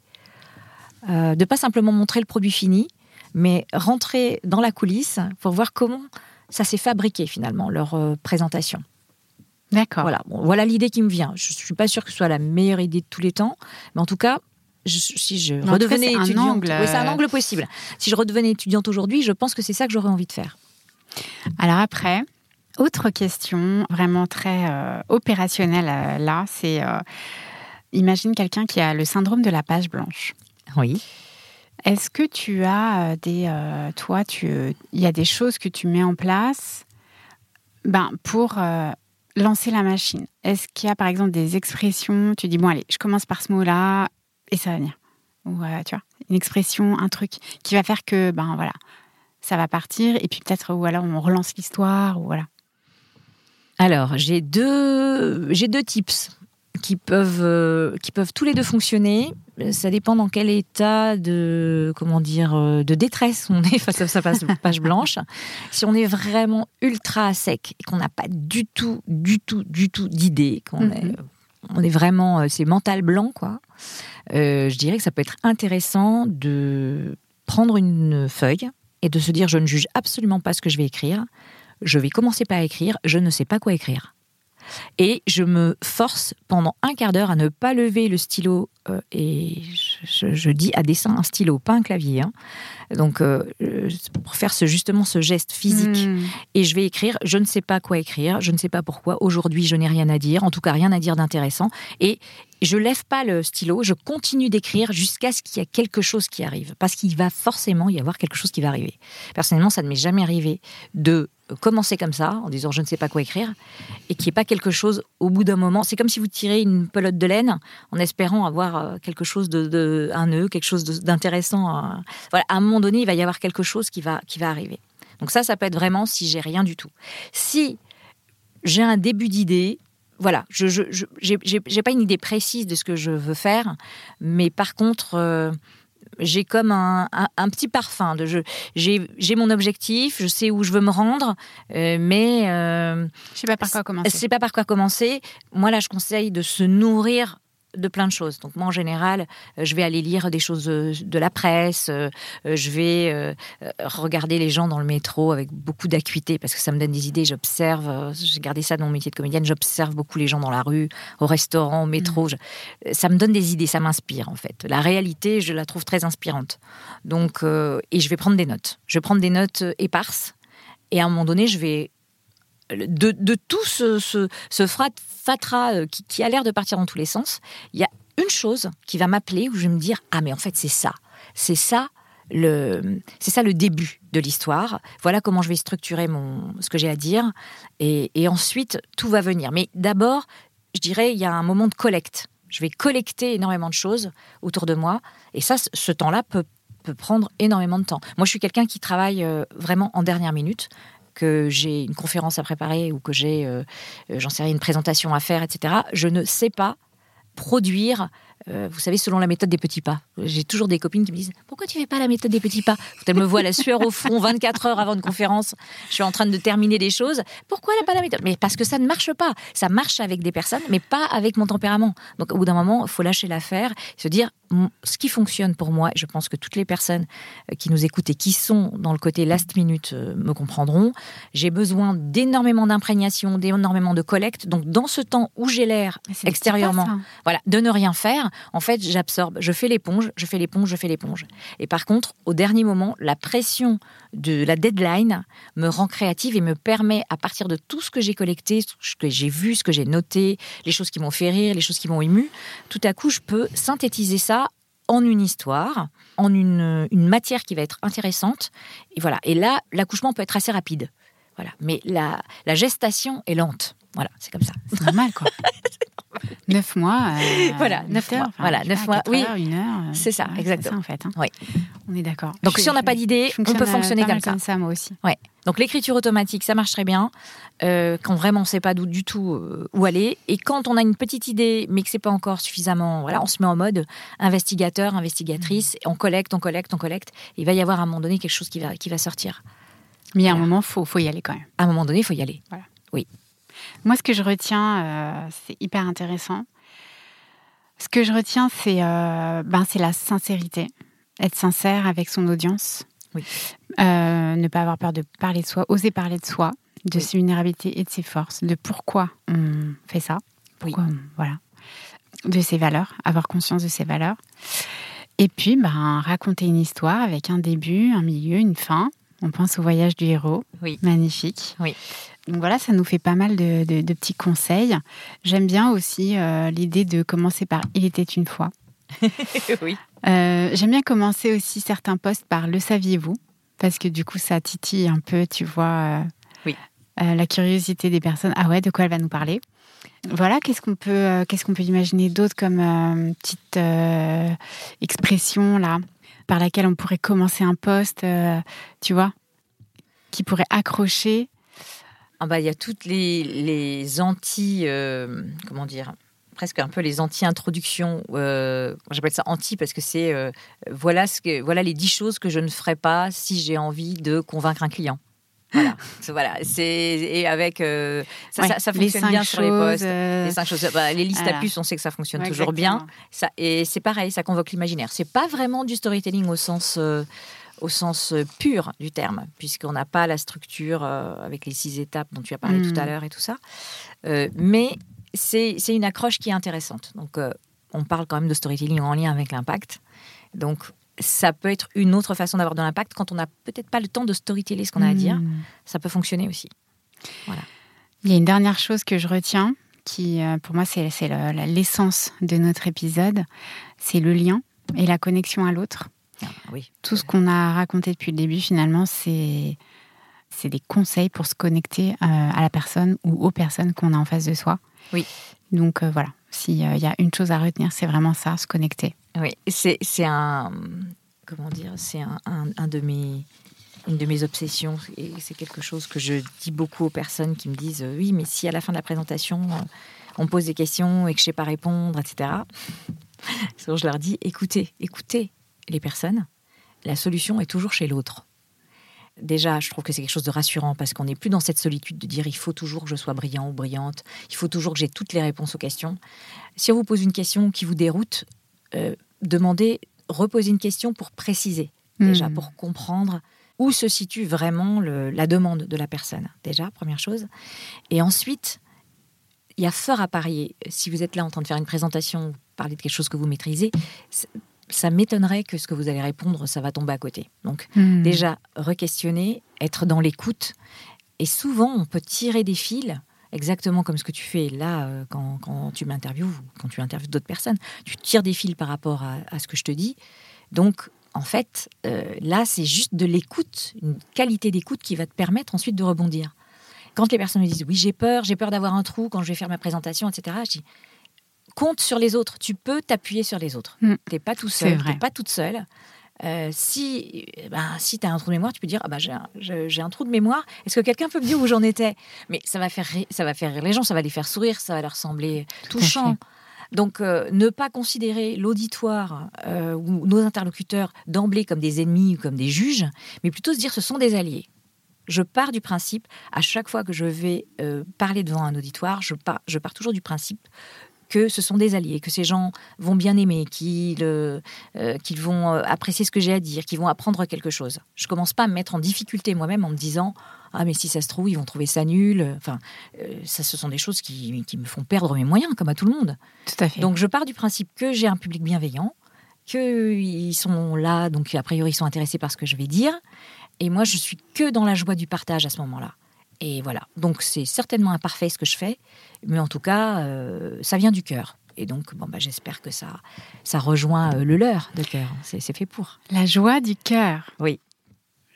de pas simplement montrer le produit fini, mais rentrer dans la coulisse pour voir comment ça s'est fabriqué finalement, leur euh, présentation. D'accord. Voilà, voilà l'idée qui me vient. Je ne suis pas sûre que ce soit la meilleure idée de tous les temps, mais en tout cas, si je redevenais étudiante, c'est un angle possible. Si je redevenais étudiante aujourd'hui, je pense que c'est ça que j'aurais envie de faire. Alors après, autre question vraiment très euh, opérationnelle euh, là, c'est imagine quelqu'un qui a le syndrome de la page blanche. Oui. Est-ce que tu as euh, des, euh, il y a des choses que tu mets en place, ben pour euh, lancer la machine? Est-ce qu'il y a par exemple des expressions Tu dis bon allez, je commence par ce mot-là et ça va venir. Ou tu vois, une expression, un truc qui va faire que ben voilà, ça va partir et puis peut-être ou alors on relance l'histoire ou voilà. Alors j'ai deux j'ai deux tips qui peuvent qui peuvent tous les deux fonctionner ça dépend dans quel état de comment dire euh, de détresse on est face à sa page blanche. Si on est vraiment ultra sec et qu'on n'a pas du tout, du tout, du tout d'idée, qu'on est, mhm. on est vraiment euh, c'est mental blanc quoi. Euh, je dirais que ça peut être intéressant de prendre une feuille et de se dire je ne juge absolument pas ce que je vais écrire. Je vais commencer par écrire. Je ne sais pas quoi écrire. Et je me force pendant un quart d'heure à ne pas lever le stylo euh, et je, dis à dessin un stylo, pas un clavier. Hein. Donc, euh, pour faire ce, justement ce geste physique. Hmm. Et je vais écrire, je ne sais pas quoi écrire, je ne sais pas pourquoi. Aujourd'hui, je n'ai rien à dire, en tout cas rien à dire d'intéressant. Et je lève pas le stylo, je continue d'écrire jusqu'à ce qu'il y ait quelque chose qui arrive. Parce qu'il va forcément y avoir quelque chose qui va arriver. Personnellement, ça ne m'est jamais arrivé de commencer comme ça, en disant je ne sais pas quoi écrire, et qu'il n'y ait pas quelque chose au bout d'un moment. C'est comme si vous tirez une pelote de laine en espérant avoir euh, quelque chose de, un nœud, quelque chose d'intéressant. Voilà, à un moment donné, il va y avoir quelque chose qui va, qui va arriver. Donc ça, ça peut être vraiment si j'ai rien du tout. Si j'ai un début d'idée, voilà, je n'ai pas une idée précise de ce que je veux faire, mais par contre, euh, j'ai comme un, petit parfum. De, j'ai mon objectif, je sais où je veux me rendre, euh, mais euh, je sais pas par quoi commencer. sais pas par quoi commencer. Moi là, je conseille de se nourrir de plein de choses. Donc moi en général, euh, je vais aller lire des choses euh, de la presse, euh, je vais regarder les gens dans le métro avec beaucoup d'acuité parce que ça me donne des idées. J'observe, j'ai gardé ça dans mon métier de comédienne. J'observe beaucoup les gens dans la rue, au restaurant, au métro. Mm. ça me donne des idées, ça m'inspire en fait. La réalité, je la trouve très inspirante. Donc et je vais prendre des notes. Je vais prendre des notes éparses et à un moment donné, je vais de, tout ce, ce, fatras euh, qui, a l'air de partir dans tous les sens, il y a une chose qui va m'appeler où je vais me dire ah mais en fait c'est ça, c'est ça le c'est ça le début de l'histoire. Voilà comment je vais structurer mon ce que j'ai à dire et, ensuite tout va venir. Mais d'abord, je dirais il y a un moment de collecte. Je vais collecter énormément de choses autour de moi et ça ce temps-là peut prendre énormément de temps. Moi, je suis quelqu'un qui travaille euh, vraiment en dernière minute que j'ai une conférence à préparer ou que j'ai, euh, euh, j'en sais rien, une présentation à faire, etc., je ne sais pas produire euh, vous savez, selon la méthode des petits pas. J'ai toujours des copines qui me disent Pourquoi tu fais pas la méthode des petits pas? Quand elles me voient la sueur au front 24 heures avant une conférence, je suis en train de terminer des choses. Pourquoi elle n'a pas la méthode? Mais parce que ça ne marche pas. Ça marche avec des personnes, mais pas avec mon tempérament. Donc, au bout d'un moment, il faut lâcher l'affaire, se dire ce qui fonctionne pour moi, je pense que toutes les personnes euh, qui nous écoutent et qui sont dans le côté last minute euh, me comprendront. J'ai besoin d'énormément d'imprégnation, d'énormément de collecte. Donc, dans ce temps où j'ai l'air extérieurement, voilà, de ne rien faire, en fait, j'absorbe, je fais l'éponge, je fais l'éponge, je fais l'éponge. Et par contre, au dernier moment, la pression de la deadline me rend créative et me permet, à partir de tout ce que j'ai collecté, ce que j'ai vu, ce que j'ai noté, les choses qui m'ont fait rire, les choses qui m'ont ému, tout à coup, je peux synthétiser ça en une histoire, en une, matière qui va être intéressante. Et voilà. Et là, l'accouchement peut être assez rapide. Voilà. Mais la, la gestation est lente. Voilà, c'est comme ça. C'est normal, quoi. Neuf mois. Euh, voilà, neuf mois. voilà, neuf mois. Oui, une heure. Euh, c'est ça, exactement. Ça, en fait. Hein. Oui. On est d'accord. Donc, si on n'a pas d'idée, on peut fonctionner comme ça. comme ça. moi aussi. Ouais. Donc, l'écriture automatique, ça marche très bien euh, quand vraiment on ne sait pas du tout où aller. Et quand on a une petite idée, mais que c'est pas encore suffisamment, voilà, on se met en mode investigateur, investigatrice. Mmh. On collecte, on collecte, on collecte. il va y avoir à un moment donné quelque chose qui va, qui va sortir. Mais à un moment, faut, faut y aller quand même. À un moment donné, il faut y aller. Voilà. Oui. Moi, ce que je retiens, euh, c'est hyper intéressant. Ce que je retiens, c'est euh, ben, la sincérité. Être sincère avec son audience. Oui. Euh, ne pas avoir peur de parler de soi, oser parler de soi, de ses vulnérabilités et de ses forces, de pourquoi on fait ça. Pourquoi voilà. De ses valeurs, avoir conscience de ses valeurs. Et puis, ben, raconter une histoire avec un début, un milieu, une fin. On pense au voyage du héros. Oui. Magnifique. Oui. Donc voilà, ça nous fait pas mal de, petits conseils. J'aime bien aussi euh, l'idée de commencer par Il était une fois. oui. Euh, j'aime bien commencer aussi certains posts par Le saviez-vous? Parce que du coup, ça titille un peu, tu vois, euh, oui. la curiosité des personnes. Ah ouais, de quoi elle va nous parler? Voilà, qu'est-ce qu'on peut, qu'est-ce qu'on peut imaginer d'autre comme petite expression là, par laquelle on pourrait commencer un post, tu vois, qui pourrait accrocher ah bah, il y a toutes les, anti, euh, comment dire, presque un peu les anti-introductions. Euh, j'appelle ça anti parce que c'est euh, voilà ce que voilà les dix choses que je ne ferai pas si j'ai envie de convaincre un client. Voilà, voilà. C'est et avec ça, ça, fonctionne bien sur les postes. Les cinq choses. Bah, les listes à puces, on sait que ça fonctionne toujours bien. Ça, et c'est pareil, ça convoque l'imaginaire. C'est pas vraiment du storytelling au sens au sens euh, pur du terme, puisqu'on n'a pas la structure euh, avec les six étapes dont tu as parlé tout à hmm. l'heure et tout ça. Euh, mais c'est une accroche qui est intéressante. Donc, on parle quand même de storytelling en lien avec l'impact. Donc, ça peut être une autre façon d'avoir de l'impact quand on n'a peut-être pas le temps de storyteller ce qu'on a à dire. Hmm. Ça peut fonctionner aussi. Voilà. Il y a une dernière chose que je retiens, qui pour moi c'est l'essence de notre épisode, c'est le lien et la connexion à l'autre. Ah, oui. Tout ce qu'on a raconté depuis le début, finalement, c'est c'est des conseils pour se connecter euh, à la personne ou aux personnes qu'on a en face de soi. Oui. Donc euh, voilà, s'il y a une chose à retenir, c'est vraiment ça, se connecter. Oui, c'est un comment dire, c'est un, un- un de mes une de mes obsessions et c'est quelque chose que je dis beaucoup aux personnes qui me disent euh, oui, mais si à la fin de la présentation euh, on pose des questions et que je sais pas répondre, etc. Je leur dis écoutez, écoutez les personnes, la solution est toujours chez l'autre. Déjà, je trouve que c'est quelque chose de rassurant parce qu'on n'est plus dans cette solitude de dire il faut toujours que je sois brillant ou brillante, il faut toujours que j'ai toutes les réponses aux questions. Si on vous pose une question qui vous déroute, euh, demandez, reposer une question pour préciser, déjà, Hmm. pour comprendre où se situe vraiment le- la demande de la personne, déjà, première chose. Et ensuite, il y a fort à parier. Si vous êtes là en train de faire une présentation, vous parlez de quelque chose que vous maîtrisez, ça m'étonnerait que ce que vous allez répondre, ça va tomber à côté. Donc, Hmm. déjà, re-questionner, être dans l'écoute. Et souvent, on peut tirer des fils, exactement comme ce que tu fais là euh, quand, quand tu m'interviewes ou quand tu interviews d'autres personnes. Tu tires des fils par rapport à, à ce que je te dis. Donc, en fait, euh, là, c'est juste de l'écoute, une qualité d'écoute qui va te permettre ensuite de rebondir. Quand les personnes me disent oui, j'ai peur, j'ai peur d'avoir un trou quand je vais faire ma présentation, etc., je dis compte sur les autres. Tu peux t'appuyer sur les autres. Mm. Tu n'es pas tout seul, tu pas toute seule. Euh, si ben, si tu as un trou de mémoire, tu peux dire ah ben, j'ai un, trou de mémoire. Est-ce que quelqu'un peut me dire où j'en étais? Mais ça va faire ri- ça va faire rire les gens, ça va les faire sourire, ça va leur sembler Tout touchant. Donc euh, ne pas considérer l'auditoire euh, ou nos interlocuteurs d'emblée comme des ennemis ou comme des juges, mais plutôt se dire ce sont des alliés. Je pars du principe, à chaque fois que je vais parler devant un auditoire, je pars, je pars toujours du principe que ce sont des alliés, que ces gens vont bien aimer, qu'ils euh, euh, vont euh, apprécier ce que j'ai à dire, qu'ils vont apprendre quelque chose. Je commence pas à me mettre en difficulté moi-même en me disant ah mais si ça se trouve ils vont trouver ça nul. Enfin, euh, ça ce sont des choses qui, qui me font perdre mes moyens comme à tout le monde. Tout à fait. Donc je pars du principe que j'ai un public bienveillant, qu'ils sont là, donc a priori ils sont intéressés par ce que je vais dire, et moi je suis que dans la joie du partage à ce moment-là. Et voilà, donc c'est certainement imparfait ce que je fais, mais en tout cas euh, ça vient du cœur. Et donc bon, bah, j'espère que ça, ça rejoint euh, le leur de cœur, c'est fait pour. La joie du cœur. Oui.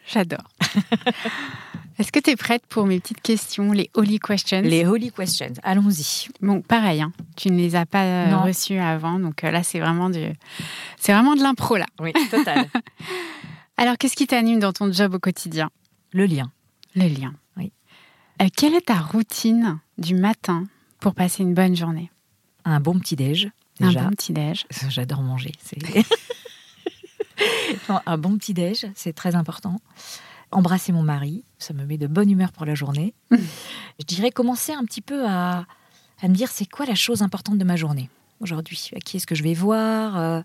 J'adore. Est-ce que tu es prête pour mes petites questions, les holy questions? Les holy questions, allons-y. Bon, pareil, hein, tu ne les as pas euh, Non. reçues avant, donc là c'est vraiment du, c'est vraiment de l'impro là. Oui, total. Alors, qu'est-ce qui t'anime dans ton job au quotidien? Le lien. Le lien. Euh, quelle est ta routine du matin pour passer une bonne journée? Un bon petit-déj, Un bon petit déj. J'adore manger. Non, un bon petit déj, c'est très important. Embrasser mon mari, ça me met de bonne humeur pour la journée. Je dirais commencer un petit peu à, à me dire c'est quoi la chose importante de ma journée? Aujourd'hui. À qui est-ce que je vais voir? Euh,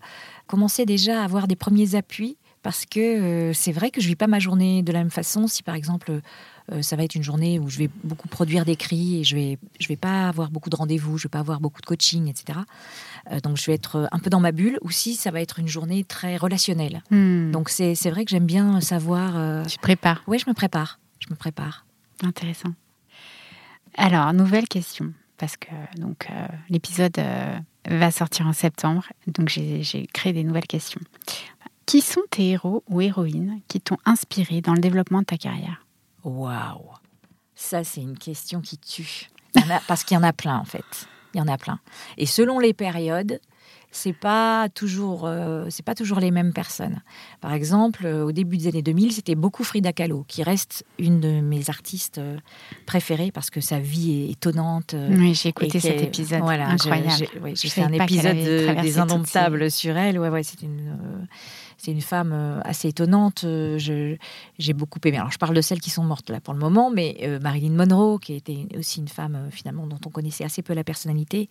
Commencer déjà à avoir des premiers appuis parce que euh, c'est vrai que je vis pas ma journée de la même façon. Si par exemple euh, ça va être une journée où je vais beaucoup produire d'écrits et je vais je vais pas avoir beaucoup de rendez-vous, je vais pas avoir beaucoup de coaching, etc. Euh, donc je vais être un peu dans ma bulle. Ou si ça va être une journée très relationnelle. Hmm. Donc c'est vrai que j'aime bien savoir. tu prépares. Ouais, je me prépare. Je me prépare. Intéressant. Alors, nouvelle question, parce que donc l'épisode va sortir en septembre, donc j'ai créé des nouvelles questions. Qui sont tes héros ou héroïnes qui t'ont inspiré dans le développement de ta carrière? Waouh Ça, c'est une question qui tue. Il a- parce qu'il y en a plein, en fait. Il y en a plein. Et selon les périodes, c'est pas toujours, euh, c'est pas toujours les mêmes personnes. Par exemple, euh, au début des années 2000, c'était beaucoup Frida Kahlo, qui reste une de mes artistes euh, préférées parce que sa vie est étonnante. Oui, j'ai écouté cet épisode. Voilà, incroyable. J'ai fait un épisode de- des Indomptables sur elle. Ouais, ouais, c'est une, euh, c'est une femme euh, assez étonnante. Euh, J'ai beaucoup aimé. Alors, je parle de celles qui sont mortes là pour le moment, mais euh, Marilyn Monroe, qui était aussi une femme finalement dont on connaissait assez peu la personnalité,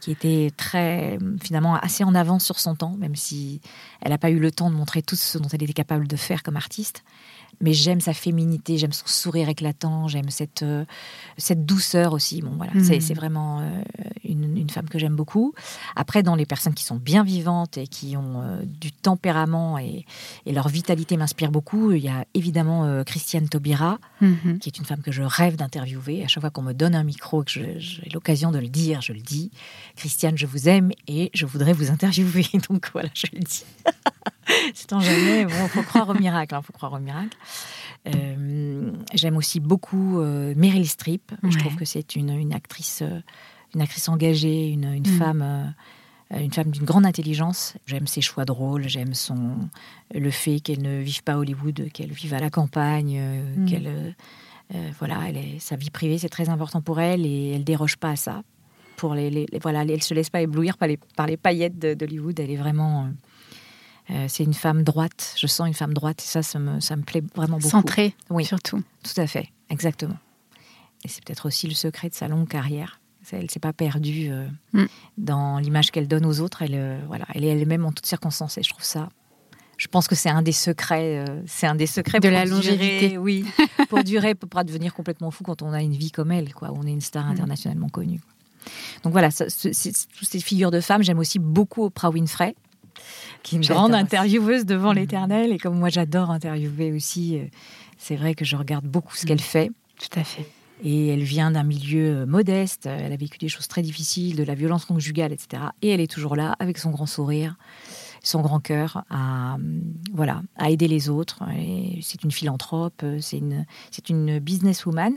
qui était très finalement assez en avance sur son temps, même si elle n'a pas eu le temps de montrer tout ce dont elle était capable de faire comme artiste. Mais j'aime sa féminité, j'aime son sourire éclatant, j'aime cette, euh, cette douceur aussi. Bon, voilà, c'est c'est vraiment euh, une, femme que j'aime beaucoup. Après, dans les personnes qui sont bien vivantes et qui ont euh, du tempérament et, leur vitalité m'inspire beaucoup, il y a évidemment Christiane Taubira, mhm. qui est une femme que je rêve d'interviewer. À chaque fois qu'on me donne un micro et que j'ai l'occasion de le dire, je le dis. Christiane, je vous aime et je voudrais vous interviewer. Donc voilà, je le dis. C'est en jamais. Bon, faut croire au miracle. Hein, faut croire au miracle. Euh, j'aime aussi beaucoup euh, Meryl Streep. Je trouve que c'est une, une, actrice, euh, une actrice engagée, une, une mm. femme, une femme d'une grande intelligence. J'aime ses choix de rôle. J'aime son le fait qu'elle ne vive pas à Hollywood, qu'elle vive à la campagne, mm. qu'elle voilà, elle est, sa vie privée c'est très important pour elle et elle déroge pas à ça. Pour les, les voilà, elle se laisse pas éblouir par les, par les paillettes d'Hollywood. Elle est vraiment euh, c'est une femme droite. Je sens une femme droite et ça, ça me, ça me plaît vraiment beaucoup. Centrée, oui. surtout. Tout à fait, exactement. Et c'est peut-être aussi le secret de sa longue carrière. Elle ne s'est pas perdue euh, mm. dans l'image qu'elle donne aux autres. Elle, euh, voilà, elle est elle-même en toutes circonstances. Et je trouve ça. Je pense que c'est un des secrets. c'est un des secrets de la longévité. oui, pour durer, pour pas devenir complètement fou quand on a une vie comme elle. Quoi, on est une star mm. internationalement connue. Donc voilà, toutes ces figures de femmes. J'aime aussi beaucoup Oprah Winfrey qui est une grande intervieweuse devant mmh. l'éternel. Et comme moi, j'adore interviewer aussi, euh, c'est vrai que je regarde beaucoup ce qu'elle mmh. fait. Tout à fait. Et elle vient d'un milieu euh, modeste, elle a vécu des choses très difficiles, de la violence conjugale, etc. Et elle est toujours là, avec son grand sourire, son grand cœur, à, voilà, à aider les autres. C'est une philanthrope, euh, c'est une, c'est une businesswoman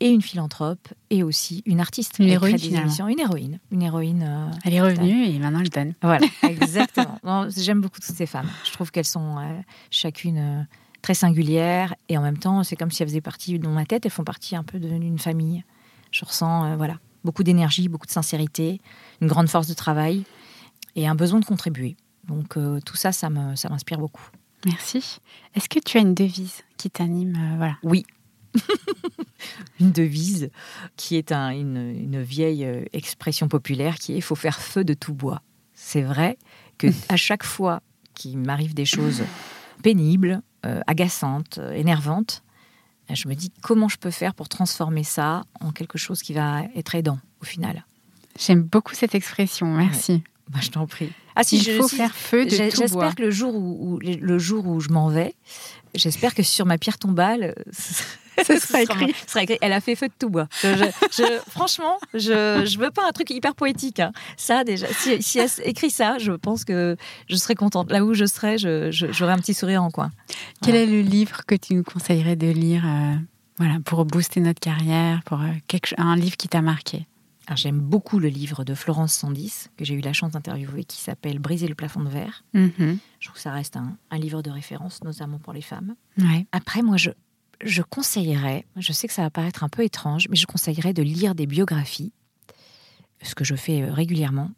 et une philanthrope et aussi une artiste. Une héroïne finalement. Une héroïne. Une héroïne. Euh, elle est revenue et maintenant elle donne. Voilà, exactement. J'aime beaucoup toutes ces femmes. Je trouve qu'elles sont euh, chacune euh, très singulières et en même temps, c'est comme si elles faisaient partie de ma tête. Elles font partie un peu d'une famille. Je ressens voilà beaucoup d'énergie, beaucoup de sincérité, une grande force de travail et un besoin de contribuer. Donc tout ça, ça m'inspire beaucoup. Merci. Est-ce que tu as une devise qui t'anime voilà? Oui, une devise qui est une, vieille euh, expression populaire qui est il faut faire feu de tout bois. C'est vrai que à chaque fois qu'il m'arrive des choses pénibles, euh, agaçantes, euh, énervantes, je me dis comment je peux faire pour transformer ça en quelque chose qui va être aidant au final? J'aime beaucoup cette expression, merci. Bah, je t'en prie. Ah, si il faut faire feu de tout bois. J'espère que le jour où, le jour où je m'en vais, j'espère que sur ma pierre tombale, ce sera écrit. Elle a fait feu de tout bois. Je, franchement, je ne veux pas un truc hyper poétique. Hein. Ça, déjà, si, elle écrit ça, je pense que je serais contente. Là où je serais, j'aurais un petit sourire en coin. Quel est le livre que tu nous conseillerais de lire euh, voilà, pour booster notre carrière, pour euh, quelque, un livre qui t'a marqué? J'aime beaucoup le livre de Florence Sandis, que j'ai eu la chance d'interviewer, qui s'appelle Briser le plafond de verre. Mm-hmm. Je trouve que ça reste un, livre de référence, notamment pour les femmes. Après, moi, je, je conseillerais, je sais que ça va paraître un peu étrange, mais je conseillerais de lire des biographies, ce que je fais euh, régulièrement,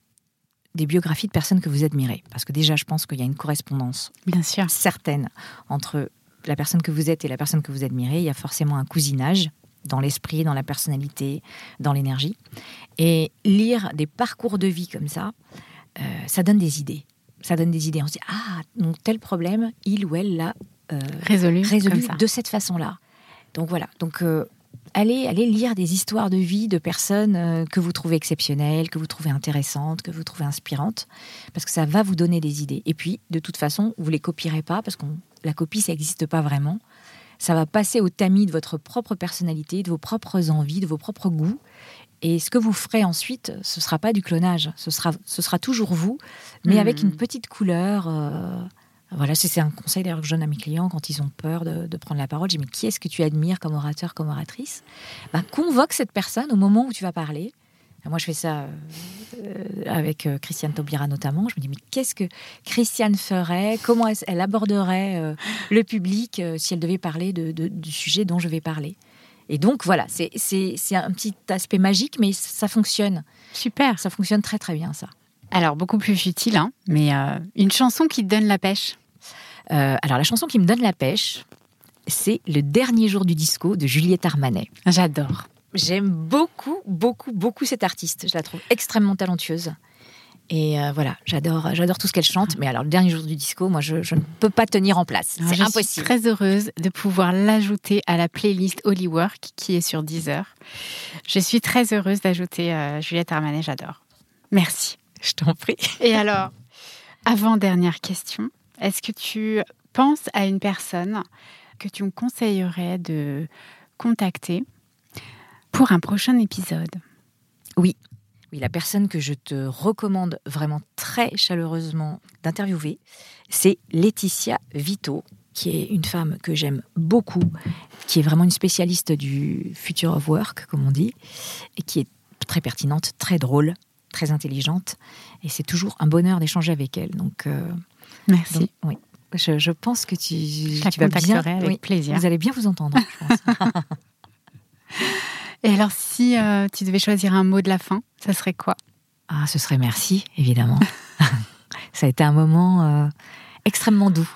des biographies de personnes que vous admirez. Parce que déjà, je pense qu'il y a une correspondance Bien sûr. certaine entre la personne que vous êtes et la personne que vous admirez. Il y a forcément un cousinage dans l'esprit, dans la personnalité, dans l'énergie. Et lire des parcours de vie comme ça, euh, ça donne des idées. Ça donne des idées. On se dit, ah, donc tel problème, il ou elle l'a euh, résolu, de cette façon-là. Donc voilà. Donc euh, allez, allez lire des histoires de vie de personnes euh, que vous trouvez exceptionnelles, que vous trouvez intéressantes, que vous trouvez inspirantes, parce que ça va vous donner des idées. Et puis, de toute façon, vous les copierez pas, parce que la copie, ça n'existe pas vraiment. Ça va passer au tamis de votre propre personnalité, de vos propres envies, de vos propres goûts. Et ce que vous ferez ensuite, ce sera pas du clonage, ce sera, ce sera toujours vous, mais hmm. avec une petite couleur. Voilà, c'est un conseil d'ailleurs que je donne à mes clients quand ils ont peur de, prendre la parole. Je dis, mais qui est-ce que tu admires comme orateur, comme oratrice? Ben, Convoque cette personne au moment où tu vas parler. Moi, je fais ça euh, avec euh, Christiane Taubira notamment. Je me dis, mais qu'est-ce que Christiane ferait? Comment elle aborderait euh, le public si elle devait parler du sujet dont je vais parler? Et donc, voilà, c'est un petit aspect magique, mais ça fonctionne. Super. Ça fonctionne très, très bien, ça. Alors, beaucoup plus futile, hein, mais une chanson qui te donne la pêche euh, alors la chanson qui me donne la pêche, c'est Le dernier jour du disco de Juliette Armanet. J'adore. J'aime beaucoup, beaucoup, beaucoup cette artiste. Je la trouve extrêmement talentueuse. Et euh, voilà, j'adore, j'adore tout ce qu'elle chante. Mais alors, le dernier jour du disco, moi, je, je ne peux pas tenir en place. C'est je impossible. suis très heureuse de pouvoir l'ajouter à la playlist Holy Work qui est sur Deezer. Je suis très heureuse d'ajouter euh, Juliette Armanet, j'adore. Merci. Je t'en prie. Et alors, avant-dernière question, est-ce que tu penses à une personne que tu me conseillerais de contacter pour un prochain épisode? Oui, la personne que je te recommande vraiment très chaleureusement d'interviewer, c'est Laetitia Vito, qui est une femme que j'aime beaucoup, qui est vraiment une spécialiste du future of work, comme on dit, et qui est très pertinente, très drôle, très intelligente. Et c'est toujours un bonheur d'échanger avec elle. Donc, euh, Merci. donc, oui. Je, je pense que tu, je tu vas bien. avec oui, plaisir. vous allez bien vous entendre, je pense. Et alors, si euh, tu devais choisir un mot de la fin, ça serait quoi? Ah, ce serait merci, évidemment. Ça a été un moment euh, extrêmement doux.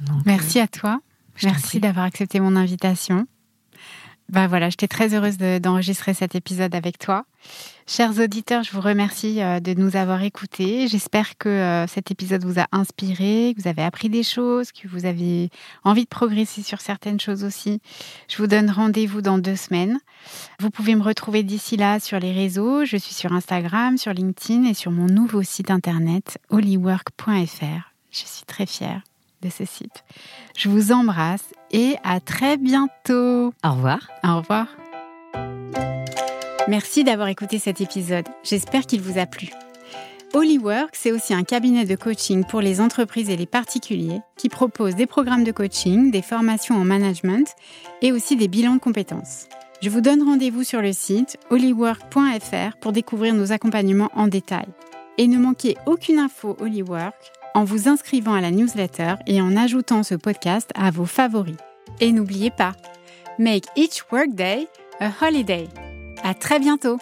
Donc, Merci à toi. Merci d'avoir accepté mon invitation. Bah voilà, j'étais très heureuse de- d'enregistrer cet épisode avec toi. Chers auditeurs, je vous remercie euh, de nous avoir écoutés. J'espère que euh, cet épisode vous a inspiré, que vous avez appris des choses, que vous avez envie de progresser sur certaines choses aussi. Je vous donne rendez-vous dans deux semaines. Vous pouvez me retrouver d'ici là sur les réseaux. Je suis sur Instagram, sur LinkedIn et sur mon nouveau site internet holywork.fr. Je suis très fière de ce site. Je vous embrasse et à très bientôt. Au revoir. Au revoir. Merci d'avoir écouté cet épisode. J'espère qu'il vous a plu. Holywork, c'est aussi un cabinet de coaching pour les entreprises et les particuliers qui propose des programmes de coaching, des formations en management et aussi des bilans de compétences. Je vous donne rendez-vous sur le site holywork.fr pour découvrir nos accompagnements en détail. Et ne manquez aucune info Holywork en vous inscrivant à la newsletter et en ajoutant ce podcast à vos favoris. Et n'oubliez pas, make each workday a holiday. À très bientôt!